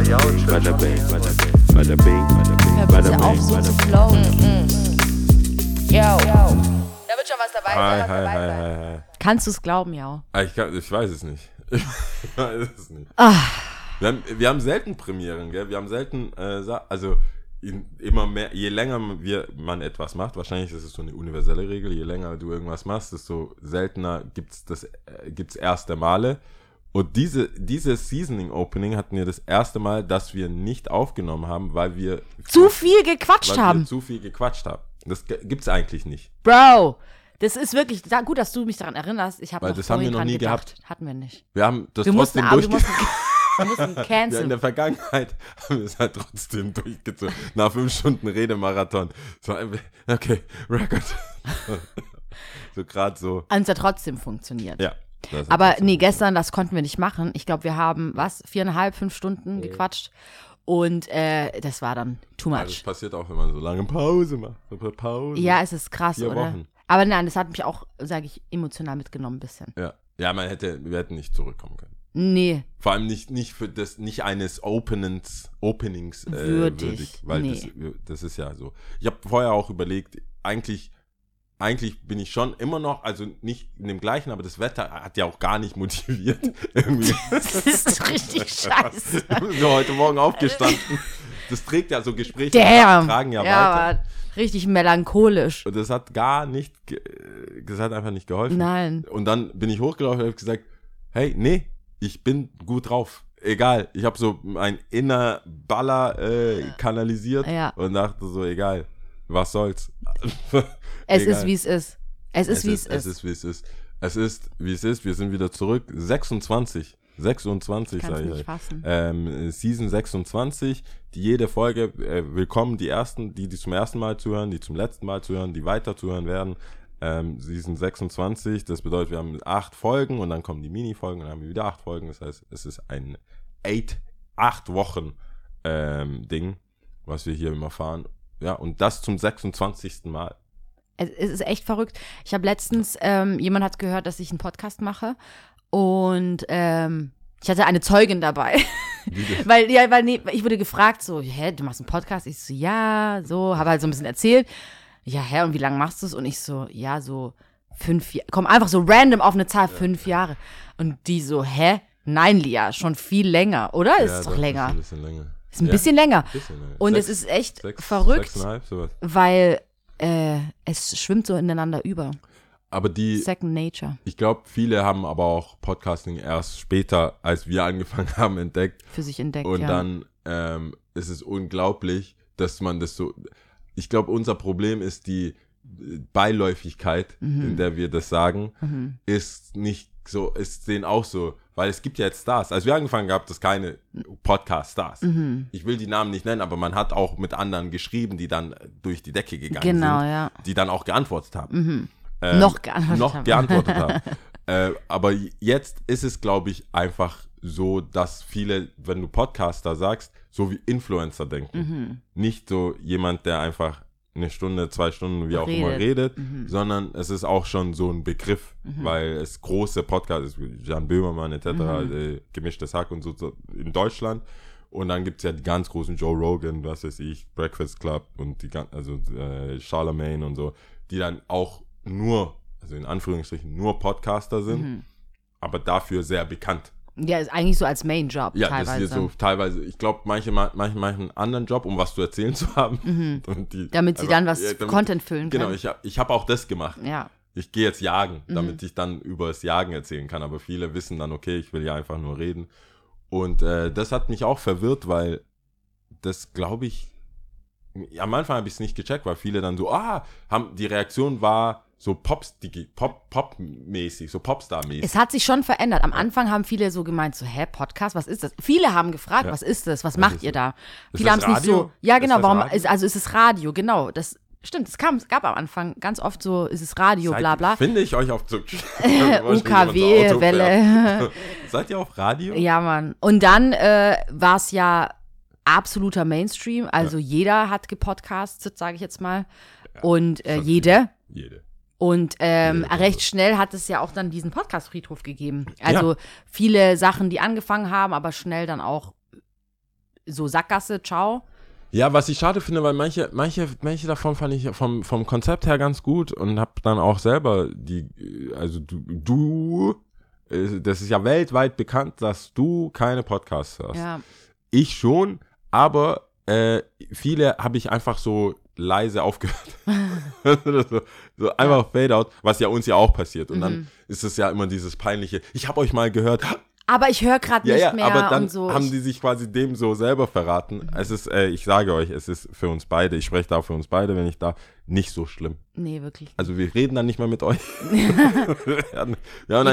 Bada bing, bada bing, bada bing, bada bing, Hör bada bitte auf, bing, so bada zu bing. flowen. Yo. Da wird schon was dabei Hi, sein. was hi, dabei hi, sein. hi, hi. Kannst du es glauben, ja? Ah, Ich, kann, ich weiß es nicht. Ich weiß es nicht. Ah. Wir, haben, wir haben selten Premieren, gell? Wir haben selten, äh, also in, immer mehr, je länger wir, man etwas macht, wahrscheinlich ist es so eine universelle Regel, je länger du irgendwas machst, desto seltener gibt es das äh, gibt's erste Male. Und diese, dieses Seasoning Opening hatten wir das erste Mal, dass wir nicht aufgenommen haben, weil wir Zu viel gequatscht weil haben. wir zu viel gequatscht haben. Das gibt's eigentlich nicht. Bro, das ist wirklich da, gut, dass du mich daran erinnerst. Ich habe Weil das haben wir noch nie gedacht. Hatten wir nicht. Wir haben das Wir trotzdem wir durchgezogen. mussten, wir mussten Ja, in der Vergangenheit haben wir es halt trotzdem durchgezogen. Nach fünf Stunden Redemarathon. So, okay, Record. so gerade so. Und es hat trotzdem funktioniert. Ja. Aber nee, gestern, das konnten wir nicht machen. Ich glaube, wir haben, was, viereinhalb, fünf Stunden gequatscht. Und äh, das war dann too Ja, das much. passiert auch, wenn man so lange Pause macht. Pause. Ja, es ist krass, Vier oder? Wochen. Aber nein, das hat mich auch, sage ich, emotional mitgenommen ein bisschen. ja. Ja, man hätte, wir hätten nicht zurückkommen können. Nee, Vor allem nicht, nicht für das, nicht eines Openings, Openings äh, Würdig. würdig. Weil Nee. das, das ist ja so. Ich habe vorher auch überlegt, eigentlich, eigentlich bin ich schon immer noch, also nicht in dem gleichen, aber das Wetter hat ja auch gar nicht motiviert. Irgendwie. das ist richtig scheiße. so heute Morgen aufgestanden. Das trägt ja so Gespräche, Damn. tragen ja, ja weiter. richtig melancholisch. Und das hat gar nicht, das hat einfach nicht geholfen. Nein. Und dann bin ich hochgelaufen und habe gesagt, hey, nee, ich bin gut drauf. Egal, ich habe so mein inner Baller äh, kanalisiert Ja. und dachte so, egal, was soll's. Es Egal. ist, wie es ist. Es ist, wie es Es ist. ist, wie es ist. Es ist, wie es ist. Wir sind wieder zurück. 26. 26, Kannst sag ich nicht fassen. Ähm, Season 26. Die jede Folge, äh, willkommen die ersten, die, die zum ersten Mal zuhören, die zum letzten Mal zuhören, die weiter zuhören werden. Ähm, Season 26, das bedeutet, wir haben acht Folgen und dann kommen die Mini-Folgen und dann haben wir wieder acht Folgen. Das heißt, es ist ein eight, acht Wochen ähm, Ding, was wir hier immer fahren. Ja, und das zum 26. Mal. Es, es ist echt verrückt. Ich habe letztens, ähm, jemand hat gehört, dass ich einen Podcast mache und ähm, ich hatte eine Zeugin dabei. weil, ja, weil nee, ich wurde gefragt, so, hä, du machst einen Podcast? Ich so, ja, so, habe halt so ein bisschen erzählt. Ja, hä, und wie lange machst du es? Und ich so, ja, so fünf Jahre. Komm einfach so random auf eine Zahl, fünf Jahre. Und die so, hä? Nein, Lia, schon viel länger, oder? ist Ja, doch länger. Ist ein bisschen länger. Ist ein Ja, bisschen länger. bisschen länger. Und Sechs- es ist echt sechs- verrückt, sowas. weil äh, es schwimmt so ineinander über. Aber die, Second Nature ich glaube, viele haben aber auch Podcasting erst später, als wir angefangen haben, entdeckt. für sich entdeckt. Und ja. dann ähm, ist es unglaublich, dass man das so. Ich glaube, unser Problem ist die Beiläufigkeit, Mhm. in der wir das sagen, ist nicht so, ist denen auch so, weil es gibt ja jetzt Stars. Als wir angefangen haben, gab es keine Podcast-Stars. Mhm. Ich will die Namen nicht nennen, aber man hat auch mit anderen geschrieben, die dann durch die Decke gegangen Genau, sind, ja. die dann auch geantwortet haben. Ähm, Noch geantwortet noch haben. geantwortet haben. äh, aber jetzt ist es, glaube ich, einfach so, dass viele, wenn du Podcaster sagst, so wie Influencer denken. Mhm. Nicht so jemand, der einfach eine Stunde, zwei Stunden, wie auch immer Redet. Mhm. redet, sondern es ist auch schon so ein Begriff, weil es große Podcasts, wie Jan Böhmermann etc., Mhm. äh, gemischtes Hack und so, so in Deutschland. Und dann gibt es ja die ganz großen Joe Rogan, was weiß ich, Breakfast Club und die gan- also äh, Charlemagne und so, die dann auch nur, also in Anführungsstrichen, nur Podcaster sind, Mhm. aber dafür sehr bekannt. Ja, ist eigentlich so als Main-Job Ja, teilweise. das ist so teilweise, ich glaube, manche, ma- manche machen einen anderen Job, um was zu erzählen zu haben. Und die, Mhm. Damit sie also, dann was ja, damit- Content füllen Genau, können. ich habe ich hab auch das gemacht. ja. Ich gehe jetzt jagen, Mhm. damit ich dann über das Jagen erzählen kann. Aber viele wissen dann, okay, ich will ja einfach nur reden. Und äh, das hat mich auch verwirrt, weil das, glaube ich, am Anfang habe ich es nicht gecheckt, weil viele dann so, ah, haben, die Reaktion war so Pops, Pop, Pop-mäßig, so Popstar-mäßig. Es hat sich schon verändert. Am Anfang haben viele so gemeint, so, hä, Podcast, was ist das? Viele haben gefragt, Ja. was ist das? Was macht ist ihr da? Ist Viele haben es nicht so. Ja, Ist genau, das warum, ist, also ist es Radio, genau. Das stimmt, es kam, es gab am Anfang ganz oft so, ist es Radio, Seid- bla bla. Finde ich euch auf so UKW, Welle. Seid ihr auf Radio? Ja, Mann. Und dann äh, war es ja absoluter Mainstream. Also jeder hat gepodcastet, sage ich jetzt mal. Und äh, jede. Jede. Und ähm, Ja, recht schnell hat es ja auch dann diesen Podcast-Friedhof gegeben. Also viele Sachen, die angefangen haben, aber schnell dann auch so Sackgasse, ciao. Ja, was ich schade finde, weil manche, manche, manche davon fand ich vom, vom Konzept her ganz gut und hab dann auch selber die, also du, du, äh, das ist ja weltweit bekannt, dass du keine Podcasts hörst. Ja. Ich schon, aber äh, viele habe ich einfach so leise aufgehört. so, so einfach Fade out, was ja uns ja auch passiert. Und Mhm. dann ist es ja immer dieses peinliche, ich habe euch mal gehört, Aber ich höre gerade ja, nicht ja, mehr aber dann und so. haben die sich quasi dem so selber verraten. Es ist, äh, ich sage euch, es ist für uns beide, ich spreche da für uns beide, wenn ich da, nicht so schlimm. nee, wirklich. Also wir reden dann nicht mehr mit euch. Die dann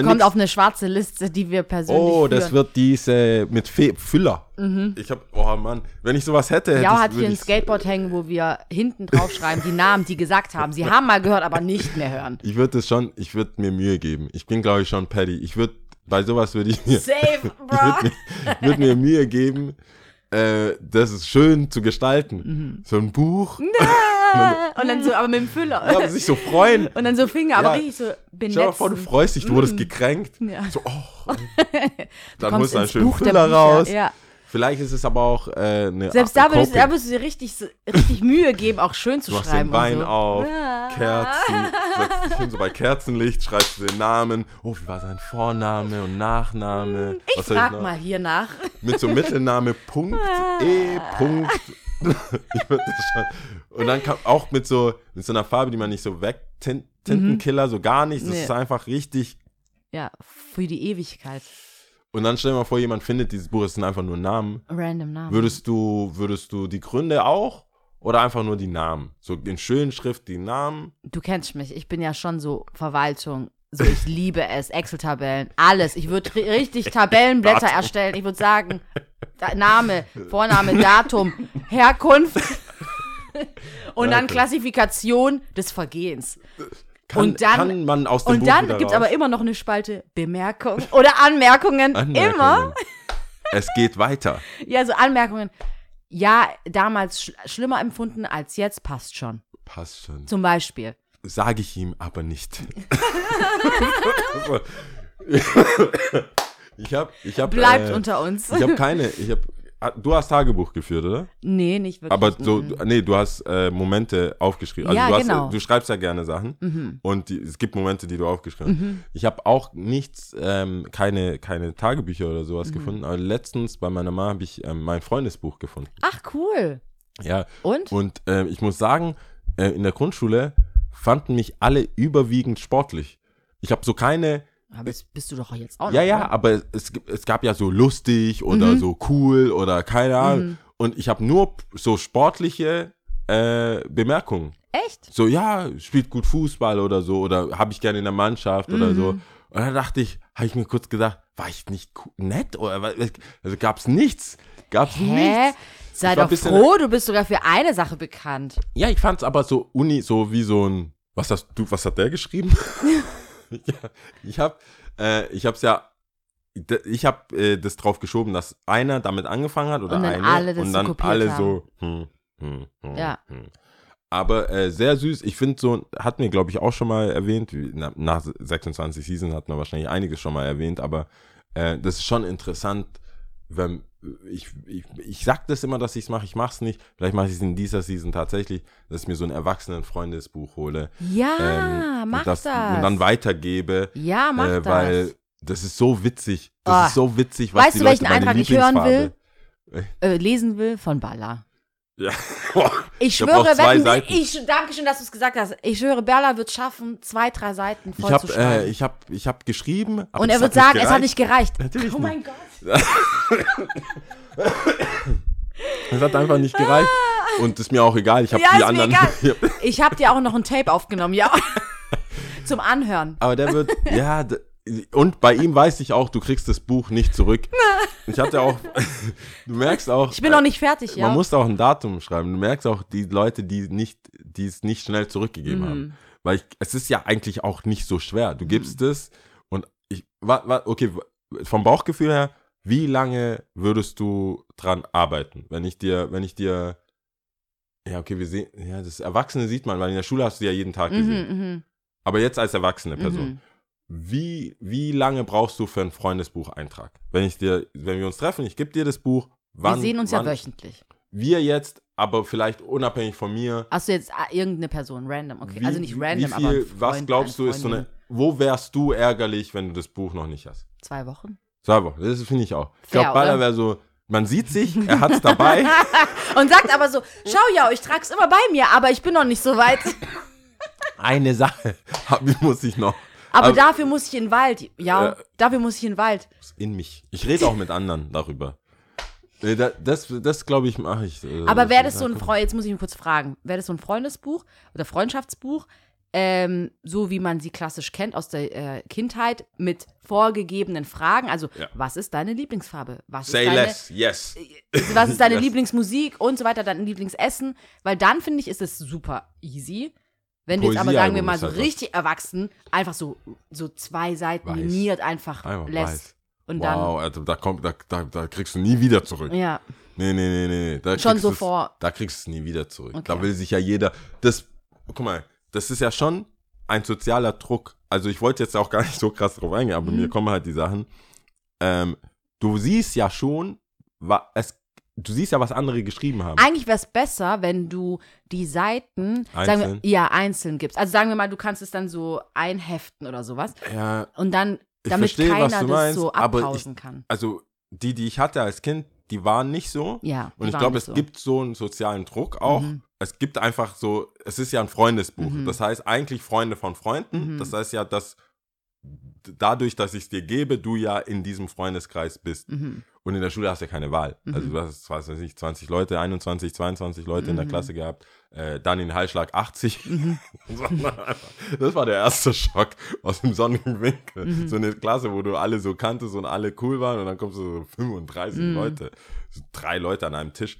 kommt nix- auf eine schwarze Liste, die wir persönlich Oh, führen. das wird diese mit Fe Füller. Ich hab, oh Mann, wenn ich sowas hätte, hätte Ja, hat hier ein Skateboard hängen, wo wir hinten drauf schreiben, die Namen, die gesagt haben. Sie haben mal gehört, aber nicht mehr hören. Ich würde es schon, ich würde mir Mühe geben. Ich bin, glaube ich, schon Paddy. Ich würde, bei sowas würde ich mir, Safe, ich würde mir, würd mir Mühe geben, äh, das ist schön zu gestalten. Mhm. So ein Buch. Und dann so, aber mit dem Füller. Ja, aber sich so freuen. Und dann so Finger, aber Ja. richtig so benetzen. Stell dir mal vor, du freust dich, du wurdest gekränkt. Ja. So, oh. Dann holst du einen schönen Buch Füller raus. Ja. Vielleicht ist es aber auch äh, eine Selbst da würdest, da würdest du dir richtig, richtig Mühe geben, auch schön zu Du schreiben. den Wein so. auf, Ja. Kerzen, hin, so bei Kerzenlicht, schreibst du den Namen. Oh, wie war sein Vorname und Nachname? Ich Was frag noch? mal hier nach. Mit so Mittelname Punkt, E, Punkt. ich würd das schon. Und dann kam auch mit so, mit so einer Farbe, die man nicht so weg, Tint, Tintenkiller, so gar nicht. Das Nee. ist einfach richtig. Ja, für die Ewigkeit. Und dann stell dir mal vor, jemand findet dieses Buch, es sind einfach nur Namen. Random Namen. Würdest du, würdest du die Gründe auch oder einfach nur die Namen? So in schönen Schrift die Namen. du kennst mich, ich bin ja schon so Verwaltung. So, ich liebe es, Excel-Tabellen, alles. Ich würde ri- richtig Tabellenblätter erstellen. Ich würde sagen, Name, Vorname, Datum, Herkunft und dann. Klassifikation des Vergehens. Kann, Und dann- kann man aus dem Und Buch dann gibt es aber immer noch eine Spalte Bemerkung oder Anmerkungen. Anmerkungen. Immer. Es geht weiter. Ja, so Anmerkungen. Ja, damals sch schlimmer empfunden als jetzt, passt schon. Passt schon. Zum Beispiel. Sage ich ihm aber nicht. ich habe, ich habe, Bleibt äh, unter uns. ich habe keine, ich habe, du hast Tagebuch geführt, oder? nee, nicht wirklich. Aber so, Mhm. nee, du hast äh, Momente aufgeschrieben. Also Ja, du, hast, genau. du schreibst ja gerne Sachen und die, es gibt Momente, die du aufgeschrieben hast. Ich habe auch nichts, ähm, keine, keine Tagebücher oder Mhm. sowas gefunden. Aber letztens bei meiner Mama habe ich ähm, mein Freundesbuch gefunden. Ach, cool. Ja, Und? und äh, ich muss sagen, äh, in der Grundschule fanden mich alle überwiegend sportlich. Ich habe so keine, Aber das bist du doch jetzt auch ja, noch, ja, oder? aber es, es gab ja so lustig oder Mhm. so cool oder keine Ahnung. Und ich habe nur so sportliche äh, Bemerkungen. Echt? So, ja, spielt gut Fußball oder so oder habe ich gerne in der Mannschaft oder so. Mhm. Und dann dachte ich, habe ich mir kurz gedacht, war ich nicht nett oder also gab's nichts, gab's Hä? nichts. Sei doch froh, du bist sogar für eine Sache bekannt. Ja, ich fand's aber so uni, so wie so ein. Was hast du, was hat der geschrieben? ja, ich hab, äh, ich hab's ja, ich hab äh, das drauf geschoben, dass einer damit angefangen hat oder Und dann eine alle das und so dann kopiert alle haben. so. Hm, hm, hm, Ja. Hm. Aber äh, sehr süß. Ich finde so, hat mir glaube ich auch schon mal erwähnt. Na, nach 26 Season hat man wahrscheinlich einiges schon mal erwähnt, aber äh, das ist schon interessant, wenn ich, ich, ich sag das immer, dass ich es mache, ich mach's nicht. Vielleicht mache ich es in dieser Season tatsächlich, dass ich mir so ein Erwachsenen-Freundesbuch hole. Ja, ähm, mach und das, das. Und dann weitergebe. ja, mach äh, das. weil das ist so witzig. Das Ah. ist so witzig, was Weißt die du, Leute welchen meine Eintrag ich hören Lieblingsfarbe- äh, lesen will von Balla. Ja. Ich Ich hab schwöre, Seiten. ich danke schön, dass du es gesagt hast. Ich schwöre, Bella wird schaffen, zwei, drei Seiten Ich voll habe zu schreiben. äh, ich hab, ich hab geschrieben. aber Und er wird sagen, es hat nicht gereicht. Natürlich oh nicht. mein Gott. Es hat einfach nicht gereicht. Und ist mir auch egal. Ich habe Ja, die ist mir anderen. egal. Ich habe dir auch noch ein Tape aufgenommen, ja. Zum Anhören. Aber der wird, ja, und bei ihm weiß ich auch, du kriegst das Buch nicht zurück. Ich hatte auch, du merkst auch, Ich bin noch nicht fertig, ja. man muss auch ein Datum schreiben. Du merkst auch die Leute, die nicht, die es nicht schnell zurückgegeben Mhm. haben. Weil ich, es ist ja eigentlich auch nicht so schwer. Du gibst es und ich, wa, wa, okay, vom Bauchgefühl her, wie lange würdest du dran arbeiten? Wenn ich dir, wenn ich dir, ja, okay, wir sehen, ja, das Erwachsene sieht man, weil in der Schule hast du ja jeden Tag gesehen. mhm, mhm, Aber jetzt als erwachsene Person. Wie, wie lange brauchst du für einen Freundesbucheintrag? Wenn ich dir, wenn wir uns treffen, ich gebe dir das Buch, wann, Wir sehen uns wann, ja wöchentlich. Wir jetzt, aber vielleicht unabhängig von mir. Hast du jetzt ah, irgendeine Person, random, okay. Wie, also nicht random, wie aber. viel, ein Freund, was glaubst du, ist so eine. Wo wärst du ärgerlich, wenn du das Buch noch nicht hast? Zwei Wochen. Zwei Wochen, das finde ich auch. Ich glaube, Baller wäre so, man sieht sich, er hat es dabei. Und sagt aber so: Schau ja, ich trag's immer bei mir, aber ich bin noch nicht so weit. Eine Sache hab- muss ich noch. Aber Aber- dafür muss ich in den Wald. Ja, Äh, dafür muss ich in den Wald. In mich. Ich rede auch mit anderen darüber. Äh, da- Das, das glaube ich, mache ich. äh, Aber wäre das so ein. Freund, jetzt muss ich mich kurz fragen, wäre das so ein Freundesbuch oder Freundschaftsbuch, ähm, so wie man sie klassisch kennt aus der äh, Kindheit, mit vorgegebenen Fragen? Also, Ja. was ist deine Lieblingsfarbe? Was Say ist deine, less, yes. was ist deine Yes. Lieblingsmusik und so weiter, dein Lieblingsessen? Weil dann finde ich, ist es super easy. Wenn du jetzt aber sagen wir mal so halt richtig erwachsen, einfach so, so zwei Seiten Weiß. liniert einfach, Einfach lässt. weiß. Und wow, Alter, da, kommt, da, da, da kriegst du nie wieder zurück. dann, ja, Nee, nee, nee, nee. Da Schon kriegst so du's- vor- Da kriegst du es nie wieder zurück. Okay. Da will sich ja jeder. Das, guck mal, das ist ja schon ein sozialer Druck. Also ich wollte jetzt auch gar nicht so krass drauf eingehen, aber Mhm. mir kommen halt die Sachen. Ähm, du siehst ja schon, es, du siehst ja, was andere geschrieben haben. Eigentlich wäre es besser, wenn du die Seiten Einzeln? wir, ja, einzeln gibst. Also sagen wir mal, du kannst es dann so einheften oder sowas. ja, Und dann, Ich damit verstehe, keiner du das meinst, so ich- abpausen kann. also die, die ich hatte als Kind, die waren nicht so. Ja. Und ich glaube, es so. gibt so einen sozialen Druck auch. Mhm. Es gibt einfach so, es ist ja ein Freundesbuch. Mhm. Das heißt eigentlich Freunde von Freunden. Mhm. Das heißt ja, dass dadurch, dass ich es dir gebe, du ja in diesem Freundeskreis bist. Mhm. Und in der Schule hast du ja keine Wahl. Mhm. Also du hast, was weiß ich, 20 Leute, 21, 22 Leute in der Mhm. Klasse gehabt. Äh, dann in Heilschlag 80. Mhm. das war der erste Schock aus dem sonnigen Winkel. Mhm. So eine Klasse, wo du alle so kanntest und alle cool waren und dann kommst du so 35 Mhm. Leute. So drei Leute an einem Tisch.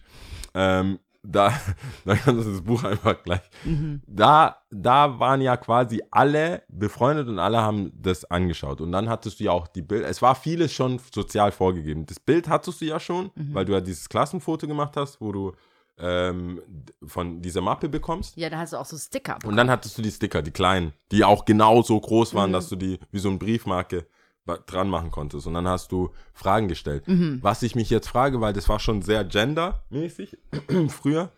Ähm, da, da kannst du das Buch einfach gleich. Mhm. Da, da waren ja quasi alle befreundet und alle haben das angeschaut. Und dann hattest du ja auch die Bilder. Es war vieles schon sozial vorgegeben. Das Bild hattest du ja schon, Mhm. weil du ja dieses Klassenfoto gemacht hast, wo du ähm, von dieser Mappe bekommst. Ja, da hast du auch so Sticker. Und dann hattest du die Sticker, die kleinen, die auch genau so groß waren, Mhm. dass du die wie so eine Briefmarke dran machen konntest. Und dann hast du Fragen gestellt. Mhm. Was ich mich jetzt frage, weil das war schon sehr gendermäßig früher.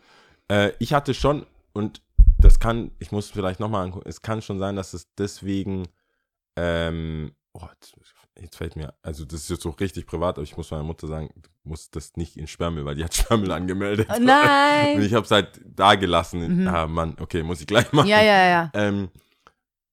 Äh, ich hatte schon, und das kann, ich muss vielleicht nochmal angucken, es kann schon sein, dass es deswegen, ähm, oh, jetzt, fällt mir, also das ist jetzt so richtig privat, aber ich muss meiner Mutter sagen, du musst das nicht in Sperrmüll, weil die hat Sperrmüll angemeldet. Oh, Und nein! ich habe es halt da gelassen. Mhm. Ah, Mann, okay, muss ich gleich machen. ja, ja, ja. Ähm,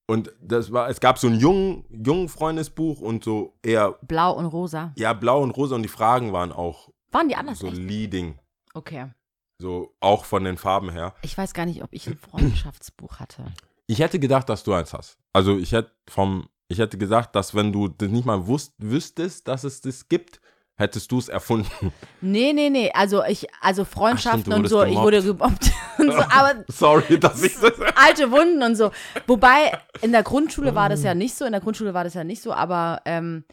und das war, es gab so ein jungen, jungen Freundesbuch und so eher, Blau und rosa. ja, blau und rosa und die Fragen waren auch Waren die anders? so echt? leading. Okay. So auch von den Farben her. Ich weiß gar nicht, ob ich ein Freundschaftsbuch hatte. Ich hätte gedacht, dass du eins hast. Also ich hätte vom, ich hätte gesagt, dass wenn du das nicht mal wusst, wüsstest, dass es das gibt, hättest du es erfunden. Nee, nee, nee. Also ich, also Freundschaften Ach, stimmt, und so, ich wurde gemobbt. und so, aber Sorry, dass ich das. alte Wunden und so. Wobei, in der Grundschule war das ja nicht so, in der Grundschule war das ja nicht so, aber ähm,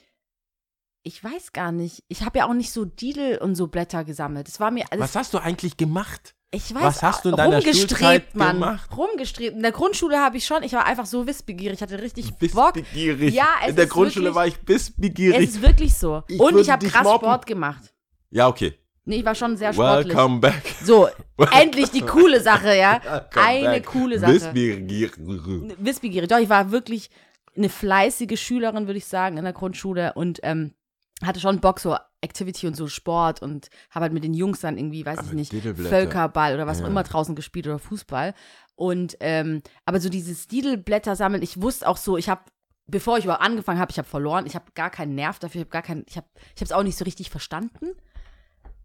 ich weiß gar nicht. Ich habe ja auch nicht so Didel und so Blätter gesammelt. Das war mir alles. Was hast du eigentlich gemacht? Ich weiß, was hast du in deiner rumgestrebt, Mann. gemacht? Rumgestrebt. In der Grundschule habe ich schon, ich war einfach so wissbegierig, ich hatte richtig Bock. Bissbegierig. Ja, es In der ist Grundschule wirklich- war ich Es bissbegierig. ist wirklich so. Ich und ich habe krass mobben. Sport gemacht. Ja, okay. Nee, ich war schon sehr sportlich. Welcome back. So, endlich die coole Sache, ja. Welcome Eine back. coole Sache. Wissbegierig. Wissbegierig. Doch, ich war wirklich eine fleißige Schülerin, würde ich sagen, in der Grundschule und ähm, hatte schon Bock, so Activity und so Sport und habe halt mit den Jungs dann irgendwie, weiß Aber ich nicht. Völkerball oder was auch Ja. immer draußen gespielt oder Fußball. Und ähm, aber so dieses Didelblätter sammeln, ich wusste auch so, ich habe bevor ich überhaupt angefangen habe, ich habe verloren, ich habe gar keinen Nerv dafür, ich habe gar keinen, ich habe ich habe es auch nicht so richtig verstanden.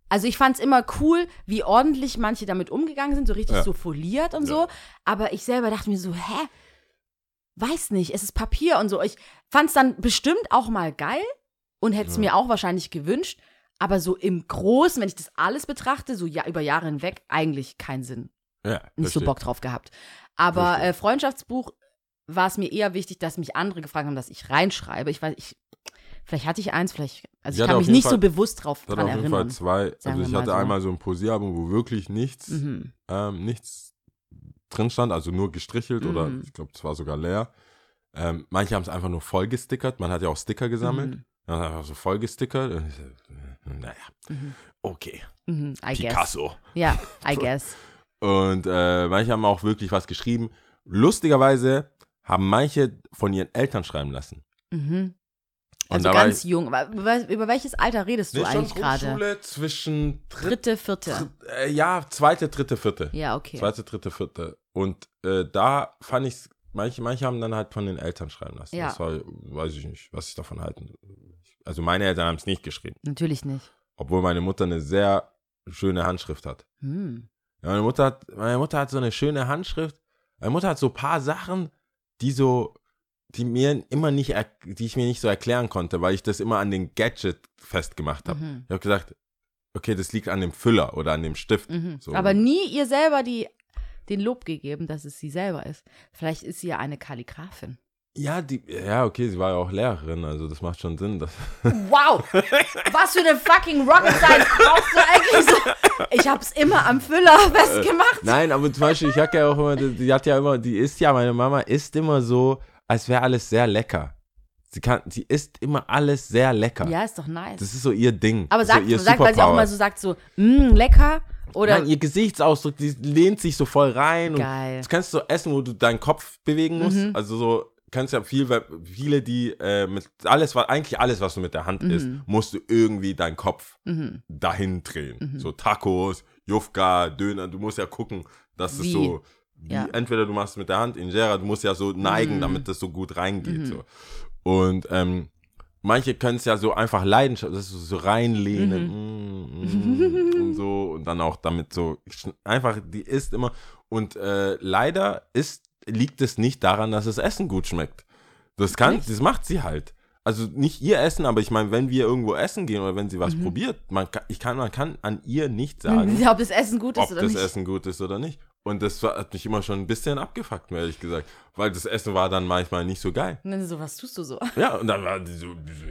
Also ich fand es immer cool, wie ordentlich manche damit umgegangen sind, so richtig Ja. so foliert und Ja. so. Aber ich selber dachte mir so, hä? Weiß nicht, es ist Papier und so. Ich fand es dann bestimmt auch mal geil und hätte es Ja. mir auch wahrscheinlich gewünscht. Aber so im Großen, wenn ich das alles betrachte, so ja, über Jahre hinweg, eigentlich keinen Sinn. Ja, Nicht so. Bock drauf gehabt. Aber äh, Freundschaftsbuch war es mir eher wichtig, dass mich andere gefragt haben, dass ich reinschreibe. Ich weiß, ich, vielleicht hatte ich eins, vielleicht, also Ich ich, kann mich nicht so Fall- bewusst drauf Ich hatte dran auf jeden Fall erinnern. zwei. Also ich hatte so. einmal so ein Poesiealbum, wo wirklich nichts, Mhm. ähm, nichts drin stand, also nur gestrichelt oder Mhm. ich glaube, es war sogar leer. Ähm, manche haben es einfach nur voll gestickert. Man hat ja auch Sticker gesammelt. Mhm. Dann einfach so so, naja, Mhm. okay. Mhm, I guess. Picasso. Ja, I guess. Und äh, manche haben auch wirklich was geschrieben. Lustigerweise haben manche von ihren Eltern schreiben lassen. Mhm. Und Also ganz jung. Über, welches Alter redest du eigentlich gerade? Grundschule zwischen dritt, Dritte, vierte. dritt, äh, ja, zweite, dritte, vierte. Ja, okay. Zweite, dritte, vierte. Und äh, da fand ich manche, manche haben dann halt von den Eltern schreiben lassen. Ja. Das war, weiß ich nicht, was ich davon halten. Also meine Eltern haben es nicht geschrieben. Natürlich nicht. Obwohl meine Mutter eine sehr schöne Handschrift hat. Hm. Ja, meine Mutter hat, meine Mutter hat so eine schöne Handschrift. Meine Mutter hat so ein paar Sachen, die so, die mir immer nicht, die ich mir nicht so erklären konnte, weil ich das immer an den Gadget festgemacht habe. Mhm. Ich habe gesagt, okay, das liegt an dem Füller oder an dem Stift. Mhm. So. Aber nie ihr selber die, den Lob gegeben, dass es sie selber ist. Vielleicht ist sie ja eine Kalligrafin. Ja, die, ja, okay, sie war ja auch Lehrerin, also das macht schon Sinn. Dass, Wow! Was für eine fucking Rocket Science brauchst du eigentlich so? Ich hab's immer am Füller festgemacht. Nein, aber zum Beispiel, ich hab ja auch immer, die, die hat ja immer, die isst ja, meine Mama isst immer so, als wäre alles sehr lecker. Sie kann, sie isst immer alles sehr lecker. Ja, ist doch nice. Das ist so ihr Ding. Aber so sagt, ihr sagt weil sie auch mal so sagt, so, mh, lecker. Oder Nein, ihr Gesichtsausdruck, die lehnt sich so voll rein. Geil. Und du kannst so essen, wo du deinen Kopf bewegen musst. Mhm. Also so, kannst ja viel, weil viele, die äh, mit alles, was, eigentlich alles, was du mit der Hand isst, musst du irgendwie deinen Kopf Mhm. dahin drehen. So Tacos, Jufka, Döner, du musst ja gucken, dass es so, wie, Ja. entweder du machst es mit der Hand, Injera, du musst ja so neigen, Mhm. damit das so gut reingeht. So. Und ähm, manche können es ja so einfach leidenschaftlich, das ist so reinlehnen mm, mm, und so und dann auch damit so einfach, die isst immer und äh, leider ist, liegt es nicht daran, dass das Essen gut schmeckt. Das kann, Nicht? das macht sie halt. Also nicht ihr Essen, aber ich meine, wenn wir irgendwo essen gehen oder wenn sie Mhm. was probiert, man kann, ich kann, man kann an ihr nicht sagen, ob das Essen gut ist ob oder das nicht. Essen gut ist oder nicht. Und das hat mich immer schon ein bisschen abgefuckt, ehrlich gesagt. Weil das Essen war dann manchmal nicht so geil. Und dann so, was tust du so? Ja, und dann war die so,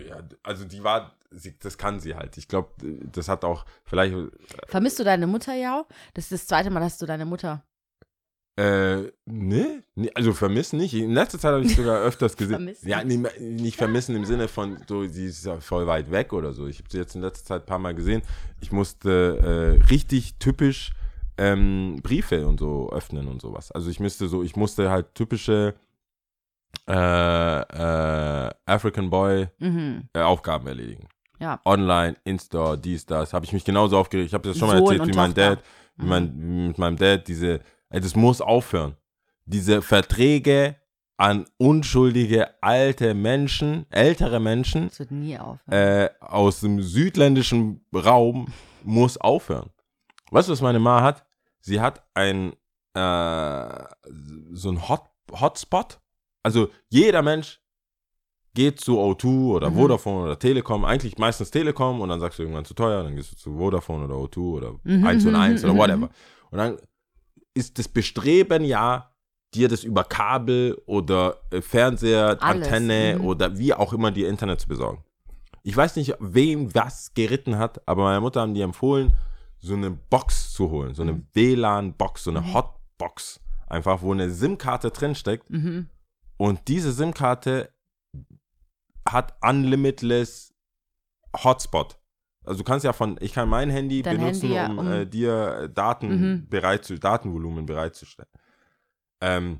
ja, also die war, sie, das kann sie halt. Ich glaube, das hat auch vielleicht, Vermisst du deine Mutter, ja? Das ist das zweite Mal, dass du deine Mutter. Äh, ne? Nee, also vermissen nicht. In letzter Zeit habe ich sogar öfters gesehen. Vermissen? Ja, nee, nicht vermissen im Sinne von, so, sie ist ja voll weit weg oder so. Ich habe sie jetzt in letzter Zeit ein paar Mal gesehen. Ich musste äh, richtig typisch ähm, Briefe und so öffnen und sowas. Also ich müsste so, ich musste halt typische äh, äh, African Boy Mhm. äh, Aufgaben erledigen. Ja. Online, Insta, dies, das. Habe ich mich genauso aufgeregt. Ich habe das schon mal erzählt, wie mein. Dad, wie mein, mit meinem Dad, diese, das muss aufhören. Diese Verträge an unschuldige alte Menschen, ältere Menschen Das wird nie auf. äh, aus dem südländischen Raum muss aufhören. Weißt du, was meine Ma hat? Sie hat ein äh, so ein Hot, Hotspot. Also jeder Mensch geht zu O2 oder Mhm. Vodafone oder Telekom, eigentlich meistens Telekom und dann sagst du irgendwann zu teuer, dann gehst du zu Vodafone oder O2 oder Mhm, 1 und mhm, 1 oder mhm, whatever. Und dann ist das Bestreben ja, dir das über Kabel oder äh, Fernseher, Alles, Antenne mhm. oder wie auch immer dir Internet zu besorgen. Ich weiß nicht, wem was geritten hat, aber meiner Mutter haben die empfohlen, so eine Box zu holen, so eine Mhm. WLAN-Box, so eine Hotbox, einfach wo eine SIM-Karte drinsteckt Mhm. und diese SIM-Karte hat unlimitless Hotspot. Also du kannst ja von, ich kann mein Handy Dein benutzen, Handy, ja, um, um- äh, dir Daten Mhm. bereit zu, Datenvolumen bereitzustellen. Ähm,